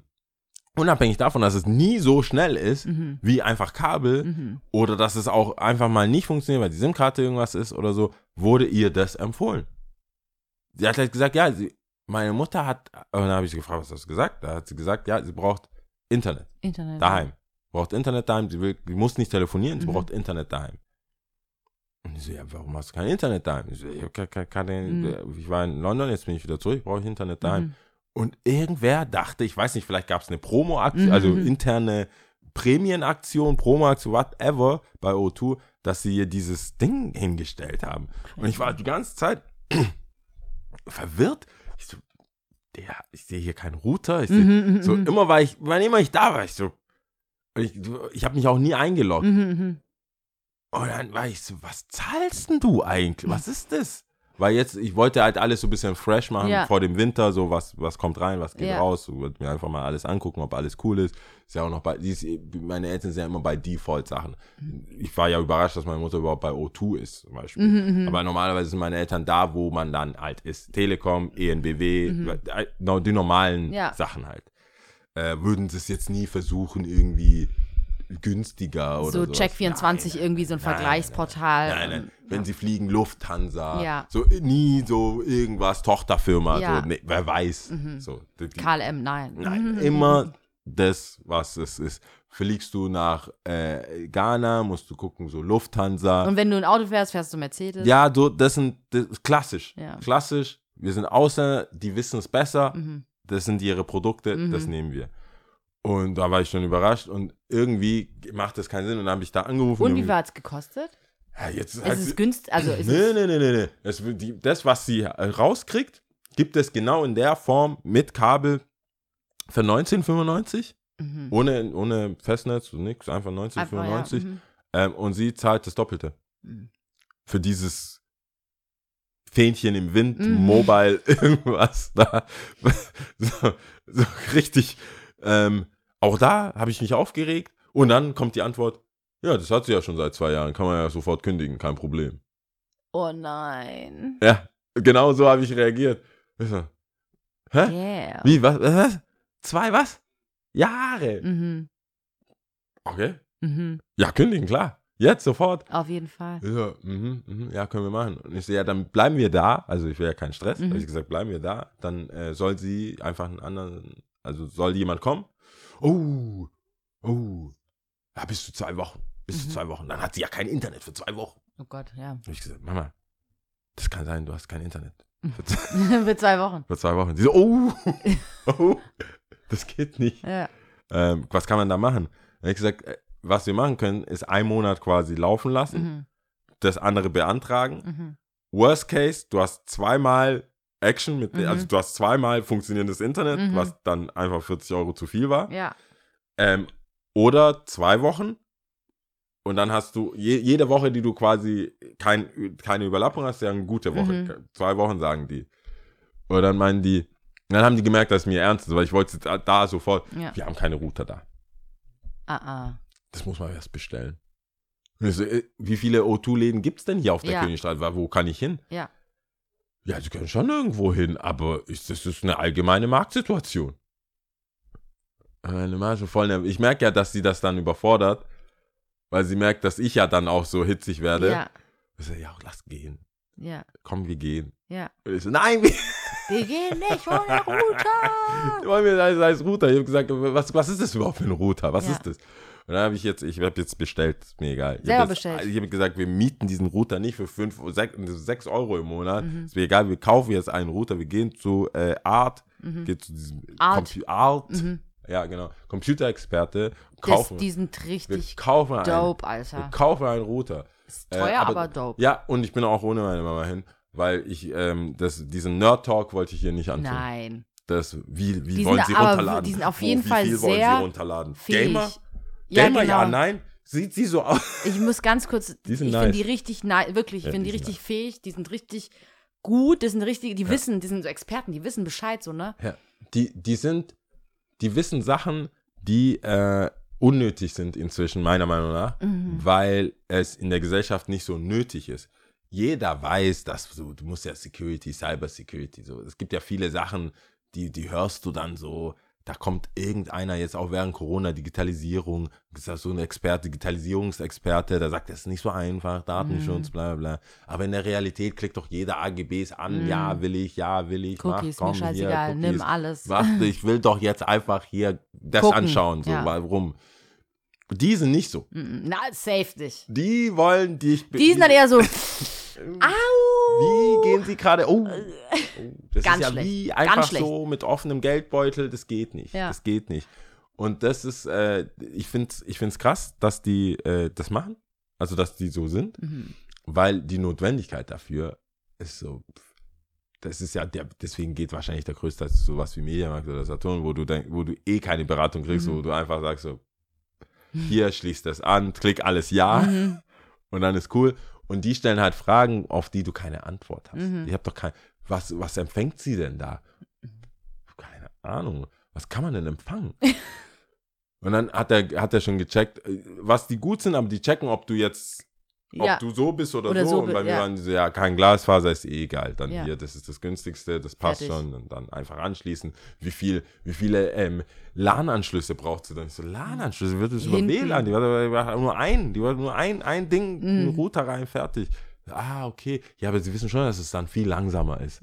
unabhängig davon, dass es nie so schnell ist, Mhm. wie einfach Kabel Mhm. oder dass es auch einfach mal nicht funktioniert, weil die SIM-Karte irgendwas ist oder so, wurde ihr das empfohlen. Sie hat halt gesagt, ja, sie, meine Mutter hat, und dann habe ich sie gefragt, was hast du gesagt? Da hat sie gesagt, ja, sie braucht Internet Internet. daheim. Braucht Internet daheim, sie, will, sie muss nicht telefonieren, sie Mhm. braucht Internet daheim. Und ich so, ja, warum hast du kein Internet daheim? Ich, so, ich, ke- keine, Mhm. ich war in London, jetzt bin ich wieder zurück, brauche ich Internet daheim. Mhm. Und irgendwer dachte, ich weiß nicht, vielleicht gab es eine Promo-Aktion, Mhm, also mhm. interne Prämienaktion, Promo-Aktion, whatever, bei O2, dass sie ihr dieses Ding hingestellt haben. Und ich war die ganze Zeit verwirrt. Ich so, der, ich sehe hier keinen Router. Ich seh, Mhm, mhm, so, immer war ich, wann immer ich da war, ich so, ich, ich habe mich auch nie eingeloggt. Mhm. Und dann war ich so, was zahlst denn du eigentlich? Was ist das? weil jetzt, ich wollte halt alles so ein bisschen fresh machen Ja. vor dem Winter, so was, was kommt rein, was geht Ja. raus, so wollte mir einfach mal alles angucken, ob alles cool ist. Ist ja auch noch bei, ist, meine Eltern sind ja immer bei Default-Sachen. Ich war ja überrascht, dass meine Mutter überhaupt bei O2 ist, zum Beispiel. Mhm, Aber normalerweise sind meine Eltern da, wo man dann halt ist. Telekom, ENBW, äh, no- die normalen Mhm. Ja. Sachen halt. Äh, würden sie es jetzt nie versuchen, irgendwie günstiger oder So sowas? Check24 Nein, irgendwie so ein nein, Vergleichsportal. Nein, nein. Wenn sie fliegen, Lufthansa. Ja. So nie so irgendwas, Tochterfirma. Ja. Mhm. So, nee, wer weiß. So, die, die, KLM, nein. nein, immer das, was es ist. Fliegst du nach äh, Ghana, musst du gucken, so Lufthansa. Und wenn du ein Auto fährst, fährst du Mercedes. ja, du, das sind das ist klassisch. Ja. Klassisch. Wir sind Ausländer, die wissen es besser. Mhm. Das sind ihre Produkte, das Mhm. nehmen wir. Und da war ich schon überrascht und irgendwie macht das keinen Sinn. Und dann habe ich da angerufen. Und wie hat es gekostet? Ja, jetzt Es hat ist sie- günstig, also ist nee, es, nee, nee, nee, nee. Es, wird die, das, was sie äh, rauskriegt, gibt es genau in der Form mit Kabel für 1995. Mhm. Ohne, ohne Festnetz und nichts, einfach Einfach, ja, 1995. mhm. ähm, und sie zahlt das Doppelte. Mhm. Für dieses Fähnchen im Wind, Mhm. Mobile, irgendwas da. so, so richtig. Ähm, auch da habe ich mich aufgeregt. Und dann kommt die Antwort: Ja, das hat sie ja schon seit zwei Jahren, kann man ja sofort kündigen, kein Problem. Oh nein. Ja, genau so habe ich reagiert. Ich so, Hä? Yeah. Wie, was, was? Zwei, was? Jahre. Mhm. Okay. Mhm. Ja, kündigen, klar. Jetzt, sofort. Auf jeden Fall. So, mhm, mhm, ja, können wir machen. Und ich so, ja, dann bleiben wir da. Also ich will ja keinen Stress. Mhm. Habe ich gesagt, bleiben wir da. Dann äh, soll sie einfach einen anderen, also soll jemand kommen. Oh, oh. Ja, bis zu zwei Wochen. Bis zu Mhm. zwei Wochen. Dann hat sie ja kein Internet für zwei Wochen. Oh Gott, ja. Habe ich gesagt, Mama, das kann sein, du hast kein Internet. Für zwei, Für zwei Wochen. für zwei Wochen. Sie so, oh, oh, das geht nicht. Ja. Ähm, was kann man da machen? Dann habe ich gesagt, äh, was wir machen können, ist einen Monat quasi laufen lassen, Mhm. das andere beantragen. Mhm. Worst case, du hast zweimal Action mit, Mhm. also du hast zweimal funktionierendes Internet, Mhm. was dann einfach 40 Euro zu viel war. Ja. Ähm, oder zwei Wochen. Und dann hast du je, jede Woche, die du quasi kein, keine Überlappung hast, ja eine gute Woche. Mhm. Zwei Wochen sagen die. Und dann meinen die, dann haben die gemerkt, dass es mir ernst ist, weil ich wollte da, da sofort, Ja. wir haben keine Router da. Ah, ah. Das muss man erst bestellen. Und ich so, äh, wie viele O2-Läden gibt es denn hier auf der Ja. Königstraße? Wo kann ich hin? Ja. Ja, sie können schon irgendwo hin, aber ist, das ist eine allgemeine Marktsituation. Meine Marge voll. Ich merke ja, dass sie das dann überfordert, weil sie merkt, dass ich ja dann auch so hitzig werde. Ja. Ich so, ja, lass gehen. Ja. Komm, wir gehen. Ja. Und ich so, nein, wir Wir gehen nicht ohne Router. wollen wir als, als Router. Ich habe gesagt, was, was ist das überhaupt für ein Router? Was Ja. ist das? Und dann habe ich jetzt, ich habe jetzt bestellt, ist mir egal. Ich Selber hab jetzt, bestellt. Ich habe gesagt, wir mieten diesen Router nicht für 5, 6, Euro im Monat. Mhm. Ist mir egal, wir kaufen jetzt einen Router, wir gehen zu äh, Art, Mhm. gehen zu diesem Art. Compu- Art Mhm. ja genau, Computerexperte, Das, kaufen, die sind wir richtig kaufen einen, dope, wir Alter. kaufen einen Router. Ist Äh, teuer, aber, dope. Ja, und ich bin auch ohne meine Mama hin, weil ich, ähm, das, diesen Nerd-Talk wollte ich hier nicht antun. Nein. Das, wie wie Die wollen sind sie aber- runterladen? die sind auf Wo, jeden wie Fall sehr sie runterladen? Fähig. Gamer? Ja, Gamer, genau. ja, nein? Sieht sie so aus? Ich muss ganz kurz, Die sind ich nice. finde die richtig nice, wirklich, ich Ja, finde die die richtig fähig, die sind richtig gut, die sind richtig, die wissen, die sind so Experten, die wissen Bescheid, so, ne? Ja, die, die sind, die wissen Sachen, die äh, unnötig sind inzwischen, meiner Meinung nach, Mhm. weil es in der Gesellschaft nicht so nötig ist. Jeder weiß, dass du, du musst ja Security, Cyber Security, so. Es gibt ja viele Sachen, die, die hörst du dann so, da kommt irgendeiner jetzt auch während Corona, Digitalisierung, ist das so ein Experte, Digitalisierungsexperte, der sagt, das ist nicht so einfach, Datenschutz, bla bla bla. Aber in der Realität klickt doch jeder AGBs an, Mhm. ja, will ich, ja, will ich, mach, Cookies, komm, mir scheißegal, hier, nimm Cookies. alles. Warte, ich will doch jetzt einfach hier das Gucken, anschauen, so, ja. warum. Die sind nicht so. Mhm. Na, safe dich. Die wollen dich. Die sind dann eher so, Wie gehen sie gerade? Oh, oh, das Ganz ist ja schlecht. wie einfach so mit offenem Geldbeutel. Das geht nicht. Ja. Das geht nicht. Und das ist, äh, ich finde es ich find's krass, dass die äh, das machen. Also, dass die so sind. Mhm. Weil die Notwendigkeit dafür ist so. Das ist ja, der, deswegen geht wahrscheinlich der größte als sowas wie Mediamarkt oder Saturn, wo du denk, wo du eh keine Beratung kriegst, Mhm. wo du einfach sagst so, hier schließt das an, klick alles ja Mhm. und dann ist cool. Und die stellen halt Fragen, auf die du keine Antwort hast. Mhm. Ich habe doch kein, was, was empfängt sie denn da? Keine Ahnung. Was kann man denn empfangen? Und dann hat er, hat er schon gecheckt, äh, was die gut sind, aber die checken, ob du jetzt, ob Ja. du so bist oder, Oder so. so Und bei mir ja. waren die so, ja, kein Glasfaser ist eh egal. Dann Ja. hier, das ist das günstigste, das passt Fertig. schon. Und dann einfach anschließen. Wie viel, wie viele ähm, LAN-Anschlüsse braucht sie dann? Ich so, LAN-Anschlüsse, wird das über. WLAN? Die war, nur ein, die war nur ein, ein Ding, ein Mhm. Router rein, fertig. Ah, okay. Ja, aber sie wissen schon, dass es dann viel langsamer ist.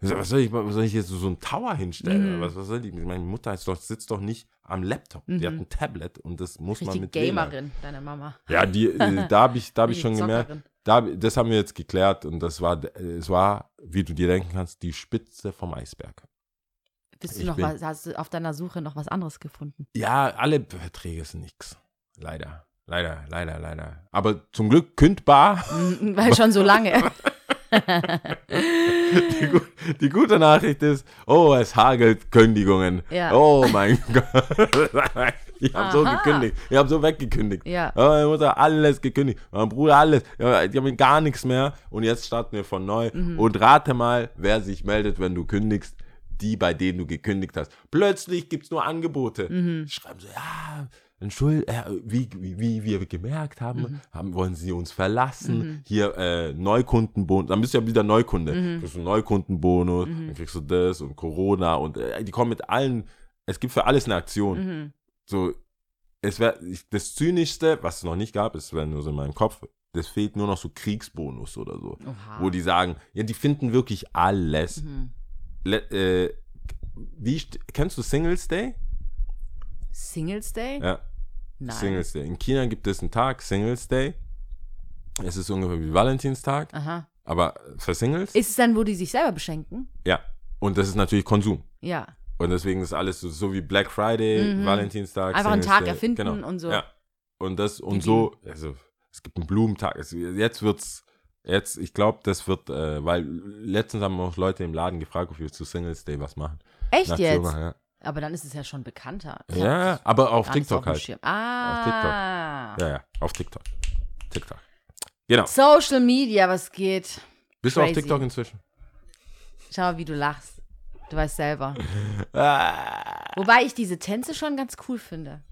So, Was soll ich, was soll ich jetzt so so einen Tower hinstellen? Mhm. Was, was soll ich? Meine Mutter ist doch, sitzt doch nicht am Laptop. Die hat Mhm. ein Tablet und das muss man Richtig mit WLAN. Gamerin, deine Mama. Ja, die, äh, da habe ich, da hab ich schon Richtig gemerkt, Zockerin. da, das haben wir jetzt geklärt und das war, es war, wie du dir denken kannst, die Spitze vom Eisberg. Bist du noch bin- was, hast du auf deiner Suche noch was anderes gefunden? Ja, alle Verträge sind nix. Leider, leider, leider, leider. Aber zum Glück kündbar. Mhm, Weil schon so lange. Die, die gute Nachricht ist, oh, es hagelt Kündigungen. Ja. Oh mein Gott. Ich habe so gekündigt. Ich habe so weggekündigt. Ja. Meine Mutter alles gekündigt. Mein Bruder alles. Die haben gar nichts mehr. Und jetzt starten wir von neu. Mhm. Und rate mal, wer sich meldet, wenn du kündigst. Die, bei denen du gekündigt hast. Plötzlich gibt es nur Angebote. Mhm. Schreiben so, ja, Entschuldigung, äh, wie, wie, wie wir gemerkt haben, Mhm. haben, wollen sie uns verlassen. Hier äh, Neukundenbonus, dann bist du ja wieder Neukunde. Mhm. Kriegst du Neukundenbonus, dann kriegst du das und Corona und äh, die kommen mit allen, es gibt für alles eine Aktion. Mhm. So, es wäre das Zynischste, was es noch nicht gab, ist wäre nur so in meinem Kopf, das fehlt nur noch so Kriegsbonus oder so. Oha. Wo die sagen, ja, die finden wirklich alles. Mhm. Le äh, wie, st- kennst du Singles Day? Singles Day? Ja. Nein. Singles Day. In China gibt es einen Tag, Singles Day. Es ist ungefähr wie Valentinstag, Aha. aber für Singles. Ist es dann, wo die sich selber beschenken? ja. Und das ist natürlich Konsum. Ja. Und deswegen ist alles so, so wie Black Friday, Mhm. Valentinstag. Einfach einen Singles Tag Day. erfinden genau. und so. Ja. Und das und so, also es gibt einen Blumentag. Es, jetzt wird's, jetzt, ich glaube, das wird, äh, weil letztens haben auch Leute im Laden gefragt, ob wir zu Singles Day was machen. Echt Eine jetzt? Machen, ja. Aber dann ist es ja schon bekannter. Ich Ja, aber auf TikTok dem halt. Schirm. Ah. Ja, ja, auf TikTok. TikTok. Genau. Social Media, was geht? Bist du auf Crazy. TikTok inzwischen? Schau mal, wie du lachst. Du weißt selber. Ah, Wobei ich diese Tänze schon ganz cool finde.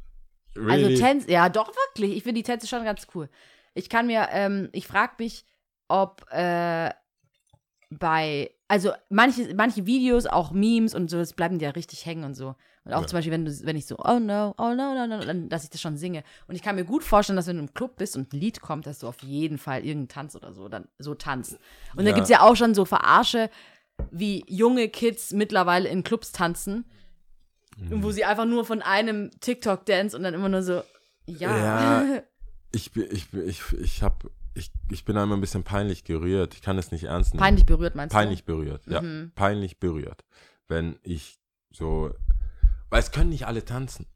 really? Also Tänze, ja doch wirklich. Ich finde die Tänze schon ganz cool. Ich kann mir, ähm, ich frage mich, ob äh, bei, also manche, manche Videos, auch Memes und so, das bleiben ja richtig hängen und so. Und auch Ja. zum Beispiel, wenn du, wenn ich so, oh no, oh no, no, no, dann, dass ich das schon singe. Und ich kann mir gut vorstellen, dass wenn du im Club bist und ein Lied kommt, dass du auf jeden Fall irgendeinen Tanz oder so dann so tanzt. Und Ja. da gibt es ja auch schon so Verarsche, wie junge Kids mittlerweile in Clubs tanzen, Mhm. wo sie einfach nur von einem TikTok dance und dann immer nur so, ja. Ja. ich, bin- ich, ich, ich, hab, ich, ich bin einmal ein bisschen peinlich gerührt. Ich kann es nicht ernst nehmen. Peinlich berührt, meinst Peinlich berührt, ja. Mhm. Peinlich berührt. Wenn ich so. Weil es können nicht alle tanzen.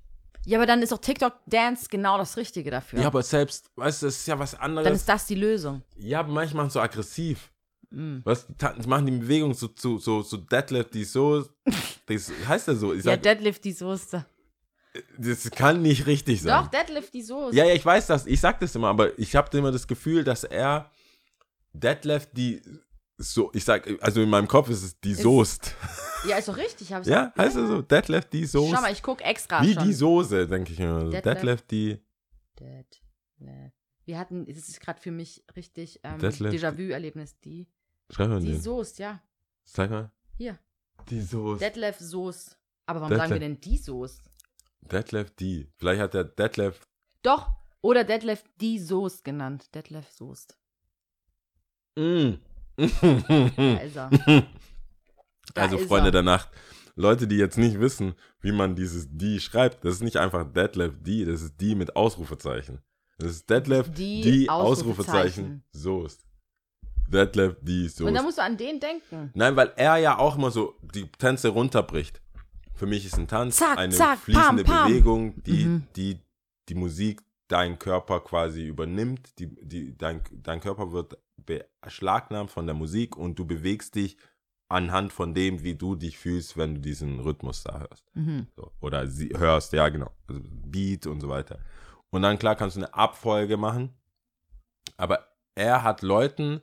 du? Ja, aber dann ist doch TikTok-Dance genau das Richtige dafür. Ja, aber selbst, weißt du, das ist ja was dann anderes. ist das die Lösung. Ja, aber manche machen so aggressiv. Mhm. Was, die machen die Bewegung so, so, so, so deadlift, die so. Das heißt ja so. Ich Ja, sag, Deadlift die Soße. Das kann nicht richtig sein. Doch, Deadlift die Soße. Ja, ja, ich weiß das. Ich sag das immer, aber ich habe immer das Gefühl, dass er Detlef die so, ich sag, also in meinem Kopf ist es die Ist- Soest. Ja, ist doch richtig. Hab ich Ja, heißt es so? Detlef die Soest. Schau mal, ich guck extra Wie schon. die Soße, denke ich immer. so. Detlef die. Deadlift. Wir hatten, das ist gerade für mich richtig ähm, Deadlift. Déjà-vu-Erlebnis. Die, Schreib mal die den. Soße, ja. Zeig mal. Hier. Die Soest. Detlef Soße. Aber warum sagen wir denn die Soße? Detlef die. Vielleicht hat der Detlef. Doch. Oder Detlef die Soße genannt. Detlef Soße. Mm. Also, ist Freunde er. der Nacht. Leute, die jetzt nicht wissen, wie man dieses die schreibt, das ist nicht einfach Detlef die, das ist die mit Ausrufezeichen. Das ist Detlef Die die, Ausrufezeichen. Ausrufezeichen Soest. Detlef die Soest. Und da musst du an den denken. Nein, weil er ja auch immer so die Tänze runterbricht. Für mich ist ein Tanz Zack, eine zack, fließende pam, pam. Bewegung, die, Mhm. die die Musik deinen Körper quasi übernimmt. Die, die, dein, dein Körper wird beschlagnahmt von der Musik und du bewegst dich anhand von dem, wie du dich fühlst, wenn du diesen Rhythmus da hörst. Mhm. So, oder sie, hörst, ja genau. Also Beat und so weiter. Und dann klar kannst du eine Abfolge machen, aber er hat Leuten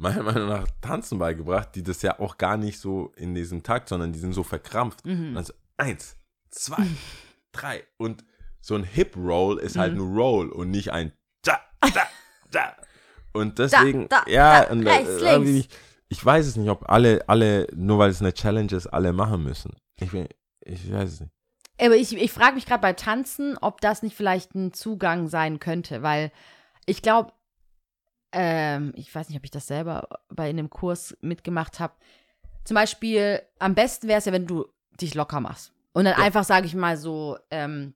meiner Meinung nach Tanzen beigebracht, die das ja auch gar nicht so in diesem Takt, sondern die sind so verkrampft. Und dann so eins, zwei, drei. Und so ein Hip-Roll ist halt nur Roll und nicht ein da, da, da. Und deswegen, da, ja, da, und, äh, rechts, irgendwie, ich weiß es nicht, ob alle, alle, nur weil es eine Challenge ist, alle machen müssen. Ich, bin- ich weiß es nicht. Aber ich, ich frage mich gerade bei Tanzen, ob das nicht vielleicht ein Zugang sein könnte, weil ich glaube, ähm, ich weiß nicht, ob ich das selber bei in dem Kurs mitgemacht habe. Zum Beispiel, am besten wäre es ja, wenn du dich locker machst. Und dann einfach, sage ich mal, so ähm,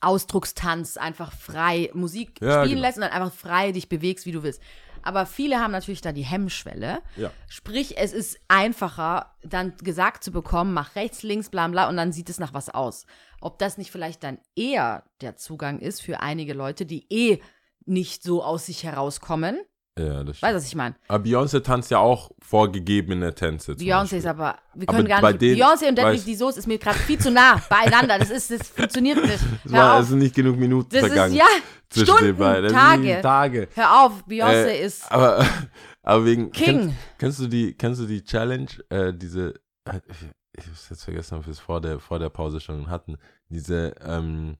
Ausdruckstanz, einfach frei Musik Ja, spielen genau. lässt und dann einfach frei dich bewegst, wie du willst. Aber viele haben natürlich da die Hemmschwelle. Ja. Sprich, es ist einfacher, dann gesagt zu bekommen, mach rechts, links, bla bla, und dann sieht es nach was aus. Ob das nicht vielleicht dann eher der Zugang ist für einige Leute, die eh nicht so aus sich herauskommen. Ja, das Weißt stimmt. du, was ich meine? Aber Beyoncé tanzt ja auch vorgegebene Tänze. zum Beyoncé Beispiel. ist aber, wir Aber können gar bei nicht. denen- Beyoncé und Deadly weißt- die Soße ist mir gerade viel zu nah beieinander. Das ist, das funktioniert nicht. Es, Hör war, auf. es sind nicht genug Minuten Das ist, vergangen. ja, zwischen den Stunden, beiden. Das sind Tage. Tage. Hör auf, Beyoncé Äh, ist. Aber, aber wegen. King. Kennst, kennst, du die, kennst du die Challenge, äh, diese. äh, Ich hab's jetzt vergessen, ob wir es vor der, vor der Pause schon hatten. Diese, ähm,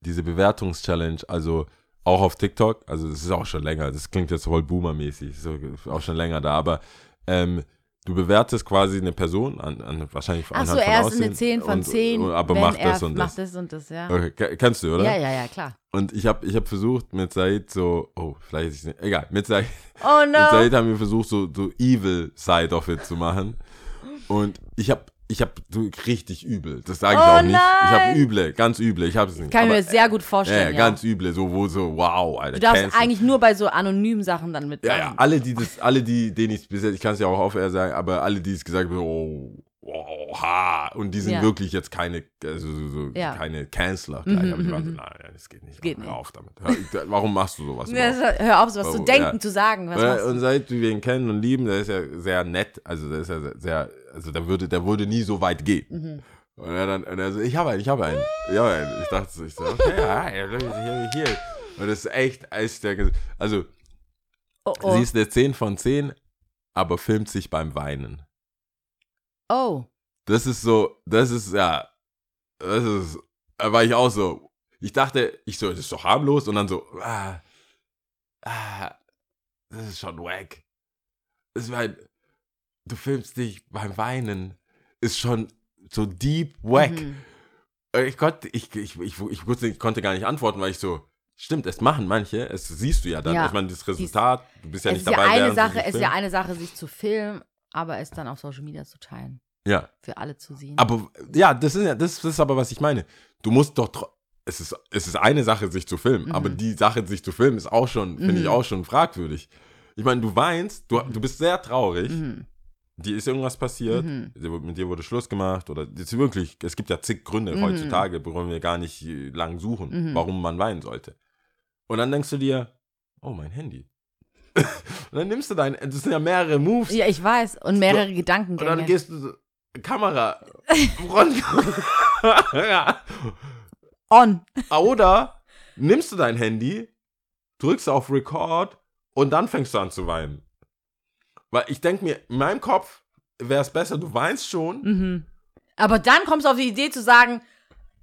diese Bewertungs-Challenge, also auch auf TikTok, also das ist auch schon länger, das klingt jetzt voll boomermäßig, so- auch schon länger da, aber ähm, du bewertest quasi eine Person an, an wahrscheinlich Ach so, anhand von er ist Aussehen eine 10 von und- 10. und- aber macht das und macht das. das und das, ja. Okay, ke- kennst du, oder? Ja, ja, ja, klar. Und ich habe ich hab versucht mit Said so, oh, vielleicht ist es nicht, egal, mit Said, Oh mit no. Said haben wir versucht, so, so evil Side of it zu machen. Und ich habe ich hab so richtig übel, das sage ich Oh auch nicht. Ich habe üble, ganz üble, ich habe es nicht. Kann ich Aber, mir sehr gut ja, vorstellen. Ja, ganz üble, so, wo so, wow, Alter. Du darfst cancel. eigentlich nur bei so anonymen Sachen dann Ja, mitmachen. ja, alle, die das, alle, die, denen ich bis jetzt, ich kann es ja auch auf air sagen, aber alle, die es gesagt haben, oh, wow, ha, und die sind Ja. wirklich jetzt keine, also so, Ja. keine Canceler gleich, Mhm, aber die waren so, nein, das geht nicht, Geht hör auf damit. Hör, warum machst du sowas Hör auf, sowas zu denken, zu sagen. Und seit wir ihn kennen und lieben, der ist ja sehr nett, also der ist ja sehr, also der würde, der würde nie so weit gehen. Mhm. Und er dann, und er so, ich habe einen, ich habe einen, ich einen. Ich dachte ich so, okay, ja, hier, hier. Und das ist echt, echt der, also, Oh, oh. sie ist eine 10 von 10, aber filmt sich beim Weinen. Oh. Das ist so, das ist, ja, das ist, da war ich auch so, ich dachte, ich so, das ist doch harmlos und dann so, ah, ah, das ist schon wack. Das ist halt, du filmst dich beim Weinen, ist schon so deep wack. Mhm. Äh, Ich konnte, ich, ich, ich, ich, konnte gar nicht antworten, weil ich so, stimmt, es machen manche, es siehst du ja dann. Ja. Ich meine, das Resultat, du bist ja nicht ist ja dabei. eine Sache, es ist ja eine Sache, sich zu filmen, aber es dann auf Social Media zu teilen. Ja, Für alle zu sehen. aber ja, das ist ja, das, ist aber, was ich meine. Du musst doch, es ist, es ist eine Sache, sich zu filmen, Mhm. aber die Sache, sich zu filmen, ist auch schon, finde ich Mhm. auch schon fragwürdig. Ich meine, du weinst, du, du bist sehr traurig, Mhm. dir ist irgendwas passiert, Mhm. mit dir wurde Schluss gemacht oder ist wirklich, es gibt ja zig Gründe Mhm. heutzutage, warum wir gar nicht lang suchen, Mhm. warum man weinen sollte. Und dann denkst du dir, oh, mein Handy. Und dann nimmst du dein, das sind ja mehrere Moves. Ja, ich weiß. Und mehrere Und Gedankengänge. dann gehst du so, Kamera ja. On. Oder nimmst du dein Handy, drückst auf Record und dann fängst du an zu weinen. Weil ich denke mir, in meinem Kopf wäre es besser, du weinst schon. Mhm. Aber dann kommst du auf die Idee zu sagen,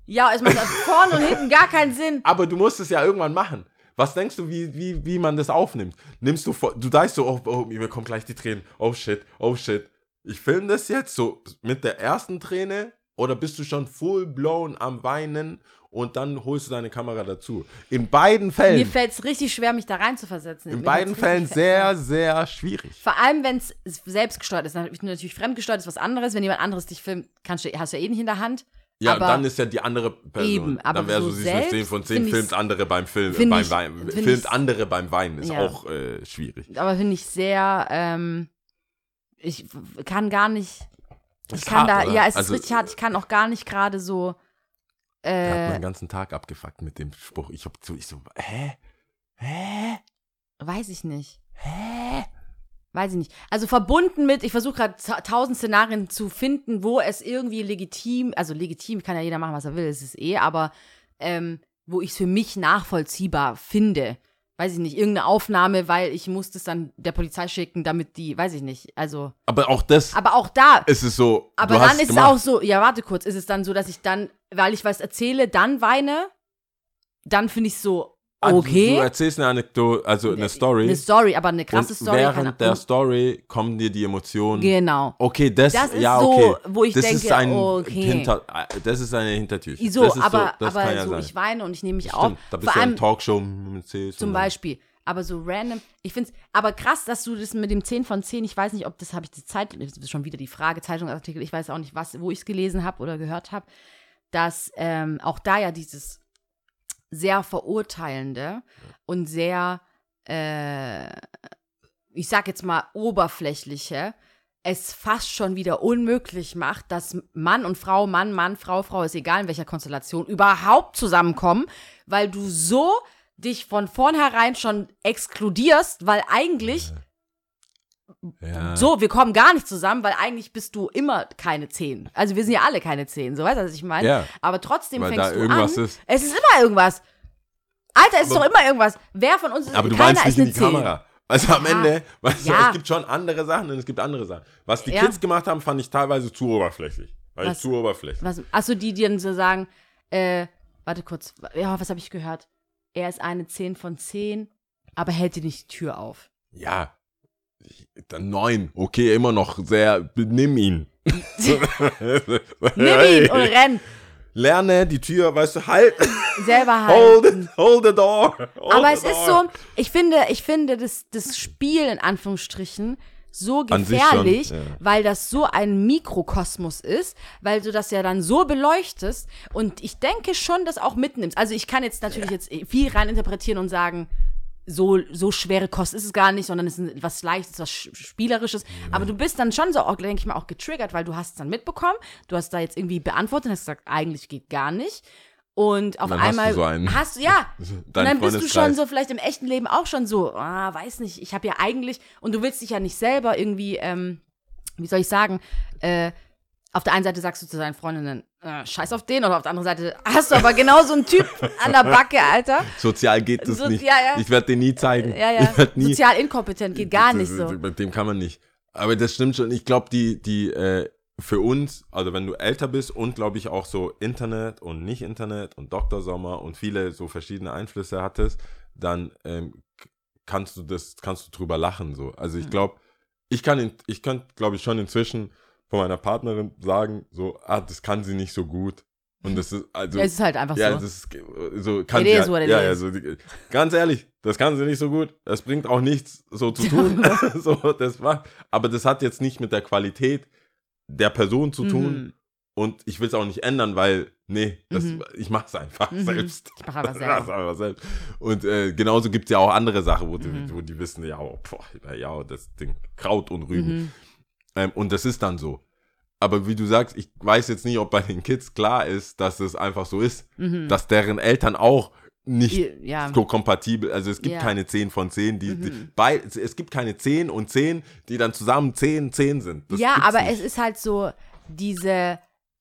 ja, es macht vorne und hinten gar keinen Sinn. Aber du musst es ja irgendwann machen. Was denkst du, wie, wie, wie man das aufnimmt? Nimmst du vor, du denkst so, oh, oh, mir kommen gleich die Tränen. Oh shit, oh shit. Ich filme das jetzt so mit der ersten Träne oder bist du schon full blown am Weinen und dann holst du deine Kamera dazu? In beiden Mir Fällen, fällt es richtig schwer, mich da rein zu versetzen. in Mir beiden Fällen sehr, sehr schwierig. Vor allem, wenn es selbstgesteuert ist. Natürlich, natürlich fremdgesteuert ist was anderes. Wenn jemand anderes dich filmt, kannst du, hast du ja eh nicht in der Hand. Ja, aber dann ist ja die andere Person. Eben, aber dann wäre so, so sie ist eine 10 selbst von 10, find ich's- filmt andere beim Film, find beim ich- Weinen. Filmt andere beim Weinen, ist Ja. auch äh, schwierig. aber finde ich sehr, ähm, ich kann gar nicht, ich kann hart, da, oder? ja, es Also, ist richtig hart. Ich kann auch gar nicht gerade so, Der hat äh, meinen ganzen Tag abgefuckt mit dem Spruch. Ich hab so, ich so, hä? Hä? weiß ich nicht. Hä? Weiß ich nicht. Also verbunden mit, ich versuche gerade ta- tausend Szenarien zu finden, wo es irgendwie legitim, also legitim kann ja jeder machen, was er will, es ist eh, aber ähm, wo ich es für mich nachvollziehbar finde, weiß ich nicht, irgendeine Aufnahme, weil ich musste es dann der Polizei schicken, damit die, weiß ich nicht, also, Aber auch das aber auch da, ist es so. aber dann ist es gemacht. auch so, ja, warte kurz, ist es dann so, dass ich dann, weil ich was erzähle, dann weine, dann finde ich so, Ah, Du, du okay, erzählst eine Anekdote, also eine Story. eine Story, aber eine krasse und Story. während der Story kommen dir die Emotionen. Genau. Okay, das, Das ist ja, so, okay. wo ich das denke, ist ein okay. Hinter, das ist eine Hintertür. So, das ist aber, so, das aber ja so, sein. ich weine und ich nehme mich Stimmt, auf. da bist Vor du in Talkshow mit C zum Beispiel. Aber so random, ich finde es, aber krass, dass du das mit dem 10 von 10, ich weiß nicht, ob das habe ich die Zeit, das ist schon wieder die Frage, Zeitungsartikel, ich weiß auch nicht, was, wo ich es gelesen habe oder gehört habe, dass ähm, auch da ja dieses sehr verurteilende und sehr, äh, ich sag jetzt mal, oberflächliche, es fast schon wieder unmöglich macht, dass Mann und Frau, Mann, Mann, Frau, Frau, ist egal in welcher Konstellation, überhaupt zusammenkommen, weil du so dich von vornherein schon exkludierst, weil eigentlich Ja. So, wir kommen gar nicht zusammen, weil eigentlich bist du immer keine Zehn. Also wir sind ja alle keine Zehn, so weißt du, was ich meine? Ja. Aber trotzdem Weil fängst du an. ist. Es ist immer irgendwas. Alter, es ist Aber- doch immer irgendwas. Wer von uns ist Aber du meinst nicht ist in die Zehn. Kamera. Also am Ja. Ende, weißt du, Ja. es gibt schon andere Sachen und es gibt andere Sachen. Was die Ja. Kids gemacht haben, fand ich teilweise zu oberflächlich. Weil Was? ich zu oberflächlich. Was, achso, die, die dann so sagen, äh, warte kurz, ja, was habe ich gehört? Er ist eine 10 von 10, aber hält dir nicht die Tür auf. Ja. Dann neun. Okay, immer noch sehr. Nimm ihn. Nimm ihn und renn. Lerne die Tür, weißt du, halt. Selber Hold halten. it, hold the door. Hold Aber es ist door. so, ich finde, ich finde das, das Spiel in Anführungsstrichen so sich schon, gefährlich, ja. weil das so ein Mikrokosmos ist, weil du das ja dann so beleuchtest und ich denke schon, das auch mitnimmst. Also ich kann jetzt natürlich jetzt viel rein interpretieren und sagen, so, so schwere Kost ist es gar nicht, sondern es ist was Leichtes, was Sch- Spielerisches. Aber du bist dann schon so, denke ich mal, auch getriggert, weil du hast es dann mitbekommen, du hast da jetzt irgendwie beantwortet und hast gesagt, eigentlich geht gar nicht. Und auf Dann hast einmal du so einen- hast du, ja, und dann bist du schon so vielleicht im echten Leben auch schon so, ah, weiß nicht, ich habe ja eigentlich, und du willst dich ja nicht selber irgendwie, ähm, wie soll ich sagen, äh, auf der einen Seite sagst du zu deinen Freundinnen, äh, scheiß auf den, oder auf der anderen Seite hast du aber genau so einen Typ an der Backe, Alter. Sozial geht das So- nicht. ja, ja. Ich werde den nie zeigen. Ja, nie. sozial inkompetent, geht gar Das- nicht so. Mit dem kann man nicht. Aber das stimmt schon. Ich glaube, die, die, äh, für uns, also wenn du älter bist und glaube ich auch so Internet und nicht Internet und Dr. Sommer und viele so verschiedene Einflüsse hattest, dann ähm, kannst du das, kannst du drüber lachen so. Also ich glaube, ich kann, ich kann, glaube ich schon inzwischen von meiner Partnerin sagen, so, ah, das kann sie nicht so gut. Und das ist, also, Ja, es ist halt einfach ja, so. das ist so kann It sie halt, ja, ja, so ganz ehrlich, das kann sie nicht so gut. Das bringt auch nichts so zu tun. so, das war, aber das hat jetzt nicht mit der Qualität der Person zu tun. Mhm. Und ich will es auch nicht ändern, weil, nee, das, Mhm. ich mache es einfach Mhm. selbst. Ich mache einfach selbst. Und äh, genauso gibt es ja auch andere Sachen, wo, Mhm. die, wo die wissen, ja, oh, boah, ja, das Ding, Kraut und Rüben. Ähm, und das ist dann so. Aber wie du sagst, ich weiß jetzt nicht, ob bei den Kids klar ist, dass es einfach so ist, Mhm. dass deren Eltern auch nicht Ja. so kompatibel, also es gibt Ja. keine 10 von 10, die, die Mhm. bei, es gibt keine 10 und 10, die dann zusammen 10, 10 sind. Das ja, aber nicht. es ist halt so diese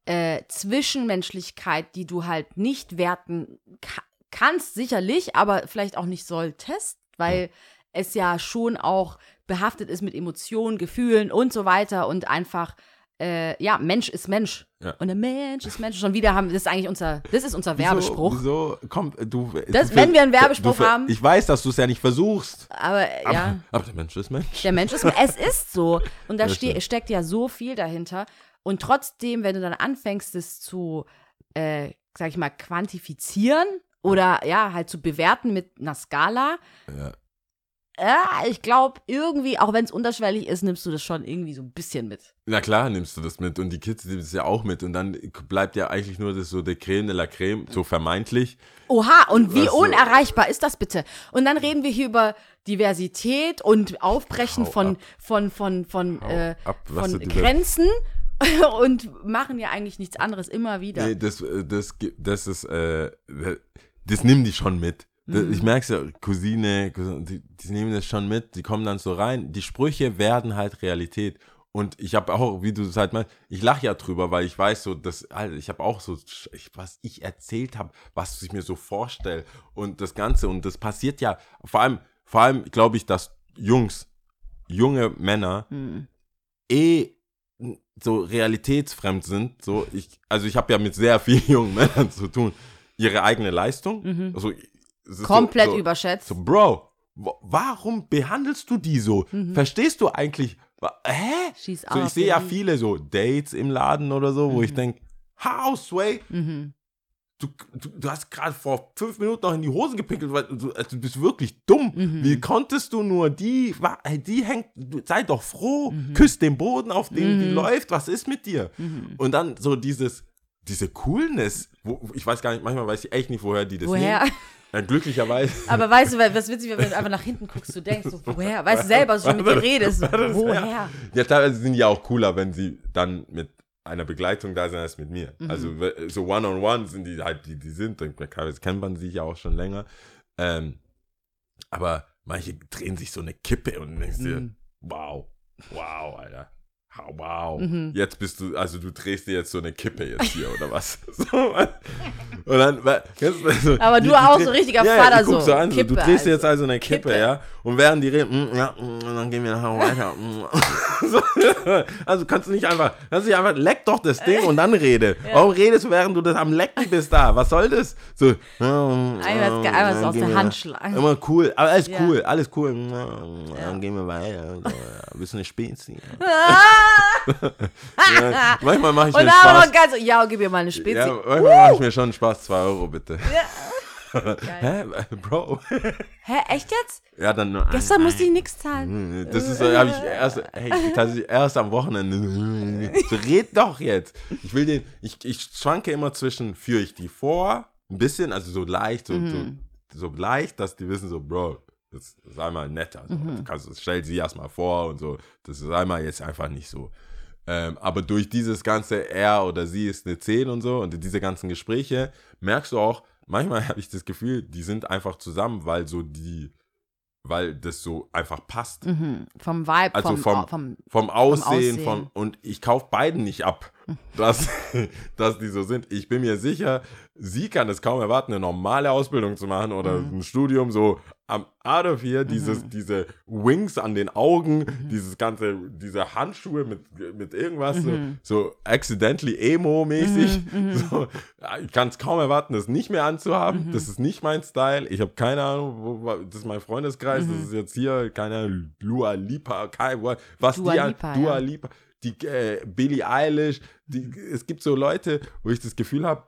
äh, Zwischenmenschlichkeit, die du halt nicht werten ka kannst, sicherlich, aber vielleicht auch nicht solltest, weil es ja schon auch behaftet ist mit Emotionen, Gefühlen und so weiter und einfach, äh, ja, Mensch ist Mensch. Ja. Und ein Mensch ist Mensch. Schon wieder haben, das ist eigentlich unser, das ist unser Werbespruch. Wieso, wieso kommt du, Das- du wenn wir einen Werbespruch du haben- Ich weiß, dass du es ja nicht versuchst. Aber, Aber, ja. aber der Mensch ist Mensch. Der Mensch ist, es ist so. Und da ste steckt ja so viel dahinter. Und trotzdem, wenn du dann anfängst, es zu, äh, sag ich mal, quantifizieren oder ja, halt zu bewerten mit einer Skala, Ja. Ja, ich glaube, irgendwie, auch wenn es unterschwellig ist, nimmst du das schon irgendwie so ein bisschen mit. Na klar nimmst du das mit und die Kids nehmen es ja auch mit und dann bleibt ja eigentlich nur das so der Creme de la Creme, so vermeintlich. Oha, und wie Was so- unerreichbar ist das bitte? Und dann reden wir hier über Diversität und Aufbrechen von, von, von, von, äh, was von du dir- Grenzen und machen ja eigentlich nichts anderes immer wieder. Nee, das, äh, das, das ist, äh, das nehmen die schon mit. Mhm. Ich merke ja, Cousine, Cousin, die, die nehmen das schon mit, die kommen dann so rein. Die Sprüche werden halt Realität. und ich habe auch, wie du es halt meinst, ich lache ja drüber, weil ich weiß so, dass, Alter, ich habe auch so, ich, was ich erzählt habe, was ich mir so vorstelle und das Ganze und das passiert ja, vor allem, vor allem glaube ich, dass Jungs, junge Männer Hm. eh so realitätsfremd sind. So, ich, also ich habe ja mit sehr vielen jungen Männern zu tun. Ihre eigene Leistung. Also, es ist Komplett so, so, überschätzt. so, Bro, wa- warum behandelst du die so? Verstehst du eigentlich? Hä? Schieß So, ich sehe ja viele so Dates im Laden oder so, wo ich denke, how, Sway? Mhm. Du, du, du hast gerade vor fünf Minuten noch in die Hose gepinkelt, weil du, also du bist wirklich dumm. Mhm. Wie konntest du nur die, die hängt, sei doch froh, Mhm. küsst den Boden, auf dem die läuft, was ist mit dir? Mhm. Und dann so dieses, diese Coolness, wo, ich weiß gar nicht, manchmal weiß ich echt nicht, woher die das Woher? nehmen. Ja, glücklicherweise. Aber weißt du, was witzig wäre, wenn du einfach nach hinten guckst, du denkst so, woher? Weißt du selber, so mit dir redest, so, woher? Ja, teilweise sind die ja auch cooler, wenn sie dann mit einer Begleitung da sind als mit mir. Mhm. Also so One-on-One sind die halt, die, die sind, teilweise kennt man sich ja auch schon länger. Ähm, aber manche drehen sich so eine Kippe und denkst dir, Mhm. wow, wow, Alter. Ha- Wow, Mhm. jetzt bist du, also du drehst dir jetzt so eine Kippe jetzt hier oder was? So, und dann, weil- kennst du, so, Aber du auch so richtiger ja, Vater, die so, so an, so, du Kippe, drehst dir also. jetzt also eine Kippe, Kippe. ja, und während die reden, mm, ja, mm, dann gehen wir nachher weiter. mm. so, also kannst du nicht einfach, kannst du nicht einfach, leck doch das Ding und dann rede. Warum redest du, während du das am Lecken bist da? Was soll das? So, Einmal- einmal so aus der Hand schlagen. Immer cool, aber alles Ja. cool, alles cool. Dann gehen wir weiter. So, ja, Bist du eine Spezi? Ja, manchmal mache ich Und mir Spaß. so, ja, gib mir mal eine Spezi. Ja, manchmal mache ich mir schon Spaß. 2 Euro bitte. Geil. Hä? Bro? Hä, echt jetzt? Ja, dann nur. Gestern ein- musste ich nichts zahlen. ein- Das ist, habe ich erst, hey, tatsächlich erst am Wochenende. So, red doch jetzt. Ich will den, ich, ich schwanke immer zwischen, führe ich die vor, ein bisschen, also so leicht, so, Mhm. so, so leicht, dass die wissen so, Bro, das ist einmal netter. So. Mhm. Du kannst, stell sie erstmal vor und so. Das ist einmal jetzt einfach nicht so. Ähm, aber durch dieses ganze er oder sie ist eine 10 und so und diese ganzen Gespräche merkst du auch, manchmal habe ich das Gefühl, die sind einfach zusammen, weil so die, weil das so einfach passt. Mhm. Vom Vibe, Also vom, vom- vom, Vom Aussehen, Aussehen. Von, und ich kaufe beiden nicht ab, dass, dass die so sind. Ich bin mir sicher, sie kann es kaum erwarten, eine normale Ausbildung zu machen oder Mhm. ein Studium so am out of here, dieses, diese Wings an den Augen, Mhm. dieses ganze, diese Handschuhe mit, mit irgendwas, Mhm. so, so accidentally emo-mäßig. So, ja, ich kann es kaum erwarten, das nicht mehr Mhm. anzuhaben. Das ist nicht mein Style. Ich habe keine Ahnung, wo, das ist mein Freundeskreis, Mhm. das ist jetzt hier, keine Lua Lipa, kein, was Dua die an- Lipa, Dua ja. Lipa, die äh, Billie Eilish, die, es gibt so Leute, wo ich das Gefühl habe,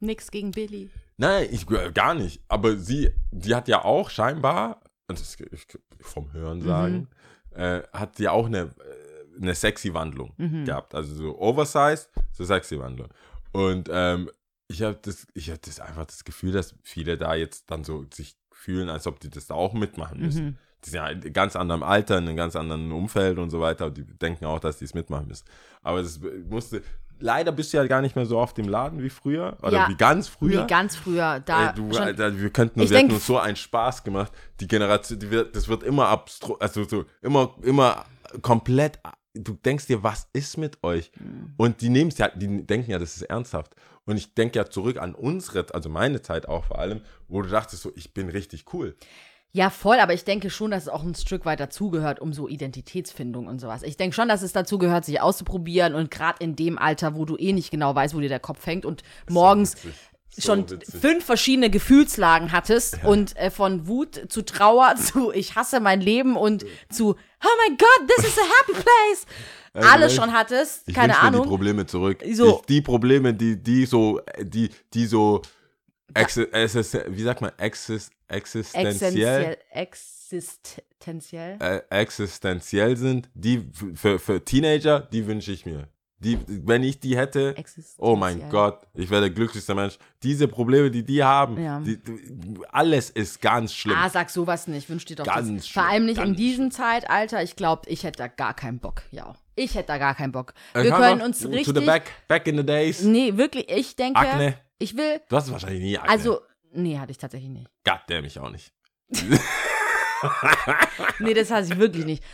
nix gegen Billy. nein, ich äh, gar nicht, aber sie, die hat ja auch scheinbar, und das ich, vom Hören sagen, äh, hat die auch eine, äh, eine sexy Wandlung gehabt, also so oversized, so sexy Wandlung. Und ähm, ich habe das, ich habe das einfach das Gefühl, dass viele da jetzt dann so sich fühlen, als ob die das da auch mitmachen müssen. Die sind ja in ganz anderem Alter, in einem ganz anderen Umfeld und so weiter. Und die denken auch, dass die es mitmachen müssen. Aber das musste. Leider bist du ja gar nicht mehr so oft im Laden wie früher. Oder Ja. wie ganz früher. Nee, ganz früher. Da Ey, du, schon, Alter, wir könnten, wir hätten denk- uns so einen Spaß gemacht. Die Generation, die wird, das wird immer abstru, also so immer, immer komplett. Du denkst dir, was ist mit euch? Mhm. Und die nehmen es ja, die denken ja, das ist ernsthaft. Und ich denke ja zurück an unsere, also meine Zeit auch vor allem, wo du dachtest so, ich bin richtig cool. Ja, voll, aber ich denke schon, dass es auch ein Stück weit dazugehört, um so Identitätsfindung und sowas. Ich denke schon, dass es dazu gehört, sich auszuprobieren und gerade in dem Alter, wo du eh nicht genau weißt, wo dir der Kopf hängt und morgens. So schon witzig. fünf verschiedene Gefühlslagen hattest und äh, von Wut zu Trauer zu ich hasse mein Leben und zu oh my God, this is a happy place. Also, Alles schon hattest, Ich keine wünsch mir die Ahnung. Probleme zurück. So. Ich, die Probleme, die, die so, die, die so, exi exis- wie sagt man, exis existenziell, existenziell. äh, existenziell sind, die für, für Teenager, die wünsche ich mir. Die, wenn ich die hätte, oh mein. Gott, ich wäre der glücklichste Mensch. Diese Probleme, die die haben, Ja. die, die, alles ist ganz schlimm. Ah, sag sowas nicht. Wünsch dir doch Ganz das. schlimm, Vor allem nicht in diesem Zeitalter. Ich glaube, ich hätte da gar keinen Bock. Ja. Ich hätte da gar keinen Bock. Äh, Wir können uns To richtig. the back, back in the days. Nee, wirklich, ich denke. Akne. Ich will. Du hast wahrscheinlich nie Akne. Also, nee, hatte ich tatsächlich nicht. Gott, der mich auch nicht. Nee, das hatte ich wirklich nicht.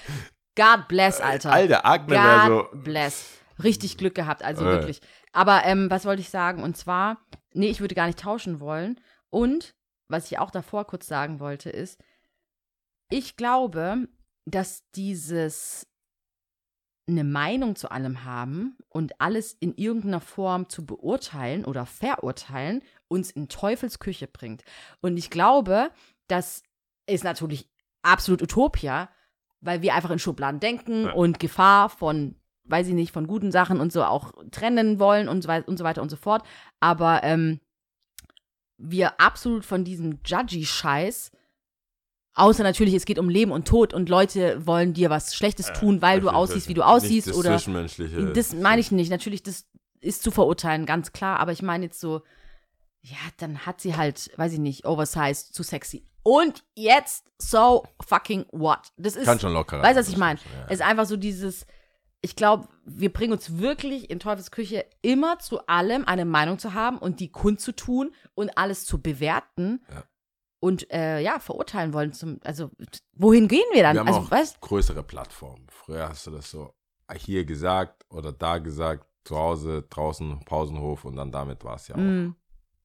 God bless, Alter. Alter, Agne wäre so. God bless. Richtig Glück gehabt, also Äh. wirklich. Aber ähm, was wollte ich sagen? Und zwar, nee, ich würde gar nicht tauschen wollen. Und was ich auch davor kurz sagen wollte, ist, ich glaube, dass dieses eine Meinung zu allem haben und alles in irgendeiner Form zu beurteilen oder verurteilen, uns in Teufelsküche bringt. Und ich glaube, das ist natürlich absolut Utopia, weil wir einfach in Schubladen denken Ja. und Gefahr von, weiß ich nicht, von guten Sachen und so auch trennen wollen und so, und so weiter und so fort. Aber ähm, wir absolut von diesem Judgy-Scheiß, außer natürlich, es geht um Leben und Tod und Leute wollen dir was Schlechtes tun, weil du aussiehst, wie du aussiehst Nicht das oder Zwischenmenschliche. das meine ich nicht. Natürlich, das ist zu verurteilen, ganz klar. Aber ich meine jetzt so, ja, dann hat sie halt, weiß ich nicht, oversized, zu sexy. Und jetzt, so fucking what? Das ist, Kann schon locker. weißt du, was ich meine? Ja. Es ist einfach so dieses, ich glaube, wir bringen uns wirklich in Teufels Küche immer zu allem eine Meinung zu haben und die kundzutun und alles zu bewerten. Ja. Und äh, ja, verurteilen wollen. Zum, also, wohin gehen wir dann? Wir haben also, auch weißt größere Plattformen. Früher hast du das so hier gesagt oder da gesagt, zu Hause, draußen, Pausenhof und dann damit war es ja auch. Mm,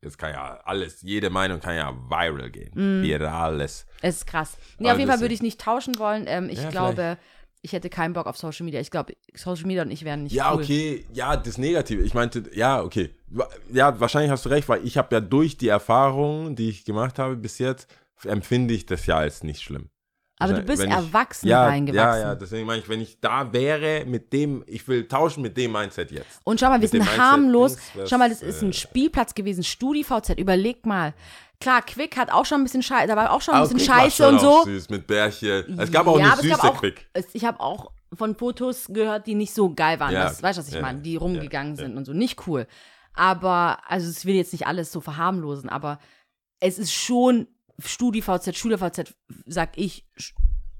Jetzt kann ja alles, jede Meinung kann ja viral gehen. Mm. Virales. es ist krass. Nee, auf jeden Fall würde ich nicht tauschen wollen. Ähm, ich Ja, glaube, ich hätte keinen Bock auf Social Media. Ich glaube, Social Media und ich wären nicht Ja, cool. okay, ja, das Negative. Ich meinte, ja, okay. Ja, wahrscheinlich hast du recht, weil ich habe ja durch die Erfahrungen, die ich gemacht habe bis jetzt, empfinde ich das ja als nicht schlimm. Aber du Wenn bist ich- erwachsen ja, reingewachsen. Ja, ja, deswegen meine ich, wenn ich da wäre mit dem, ich will tauschen mit dem Mindset jetzt. Und schau mal, wir Mit sind Mindset harmlos. Das, schau mal, das ist äh, ein Spielplatz gewesen. StudiVZ, überleg mal. Klar, Quick hat auch schon ein bisschen Scheiße, da war auch schon ein bisschen Quick war Scheiße und auch so. Süß mit Bärchen. Es gab auch Ja, eine süße auch- Quick. Ich habe auch von Fotos gehört, die nicht so geil waren. Ja, das, weißt du, was ich ja, meine? Die rumgegangen ja. sind und so. Nicht cool. Aber, also es will jetzt nicht alles so verharmlosen, aber es ist schon StudiVZ, SchülerVZ, sag ich,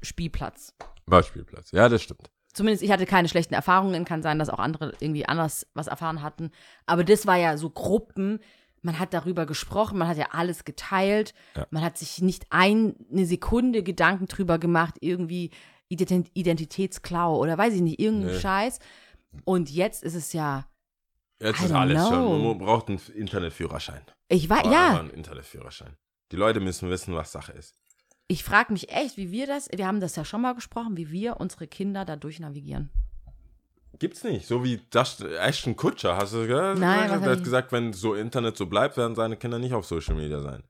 Spielplatz. Beispielplatz. Ja, das stimmt. Zumindest ich hatte keine schlechten Erfahrungen. Kann sein, dass auch andere irgendwie anders was erfahren hatten. Aber das war ja so Gruppen. Man hat darüber gesprochen, man hat ja alles geteilt. Ja. Man hat sich nicht ein, eine Sekunde Gedanken drüber gemacht, irgendwie Ident Identitätsklau oder weiß ich nicht, irgendein Nee. Scheiß. Und jetzt ist es ja, Jetzt I ist alles know. schon. Man braucht einen Internetführerschein. ich war, ja, einen Internetführerschein. Die Leute müssen wissen, was Sache ist. ich frage mich echt, wie wir das, wir haben das ja schon mal gesprochen, wie wir unsere Kinder da durchnavigieren. Gibt's nicht. So wie Just, Ashton Kutscher, hast du gehört? Nein, was Er hat gesagt, wenn so Internet so bleibt, werden seine Kinder nicht auf Social Media sein.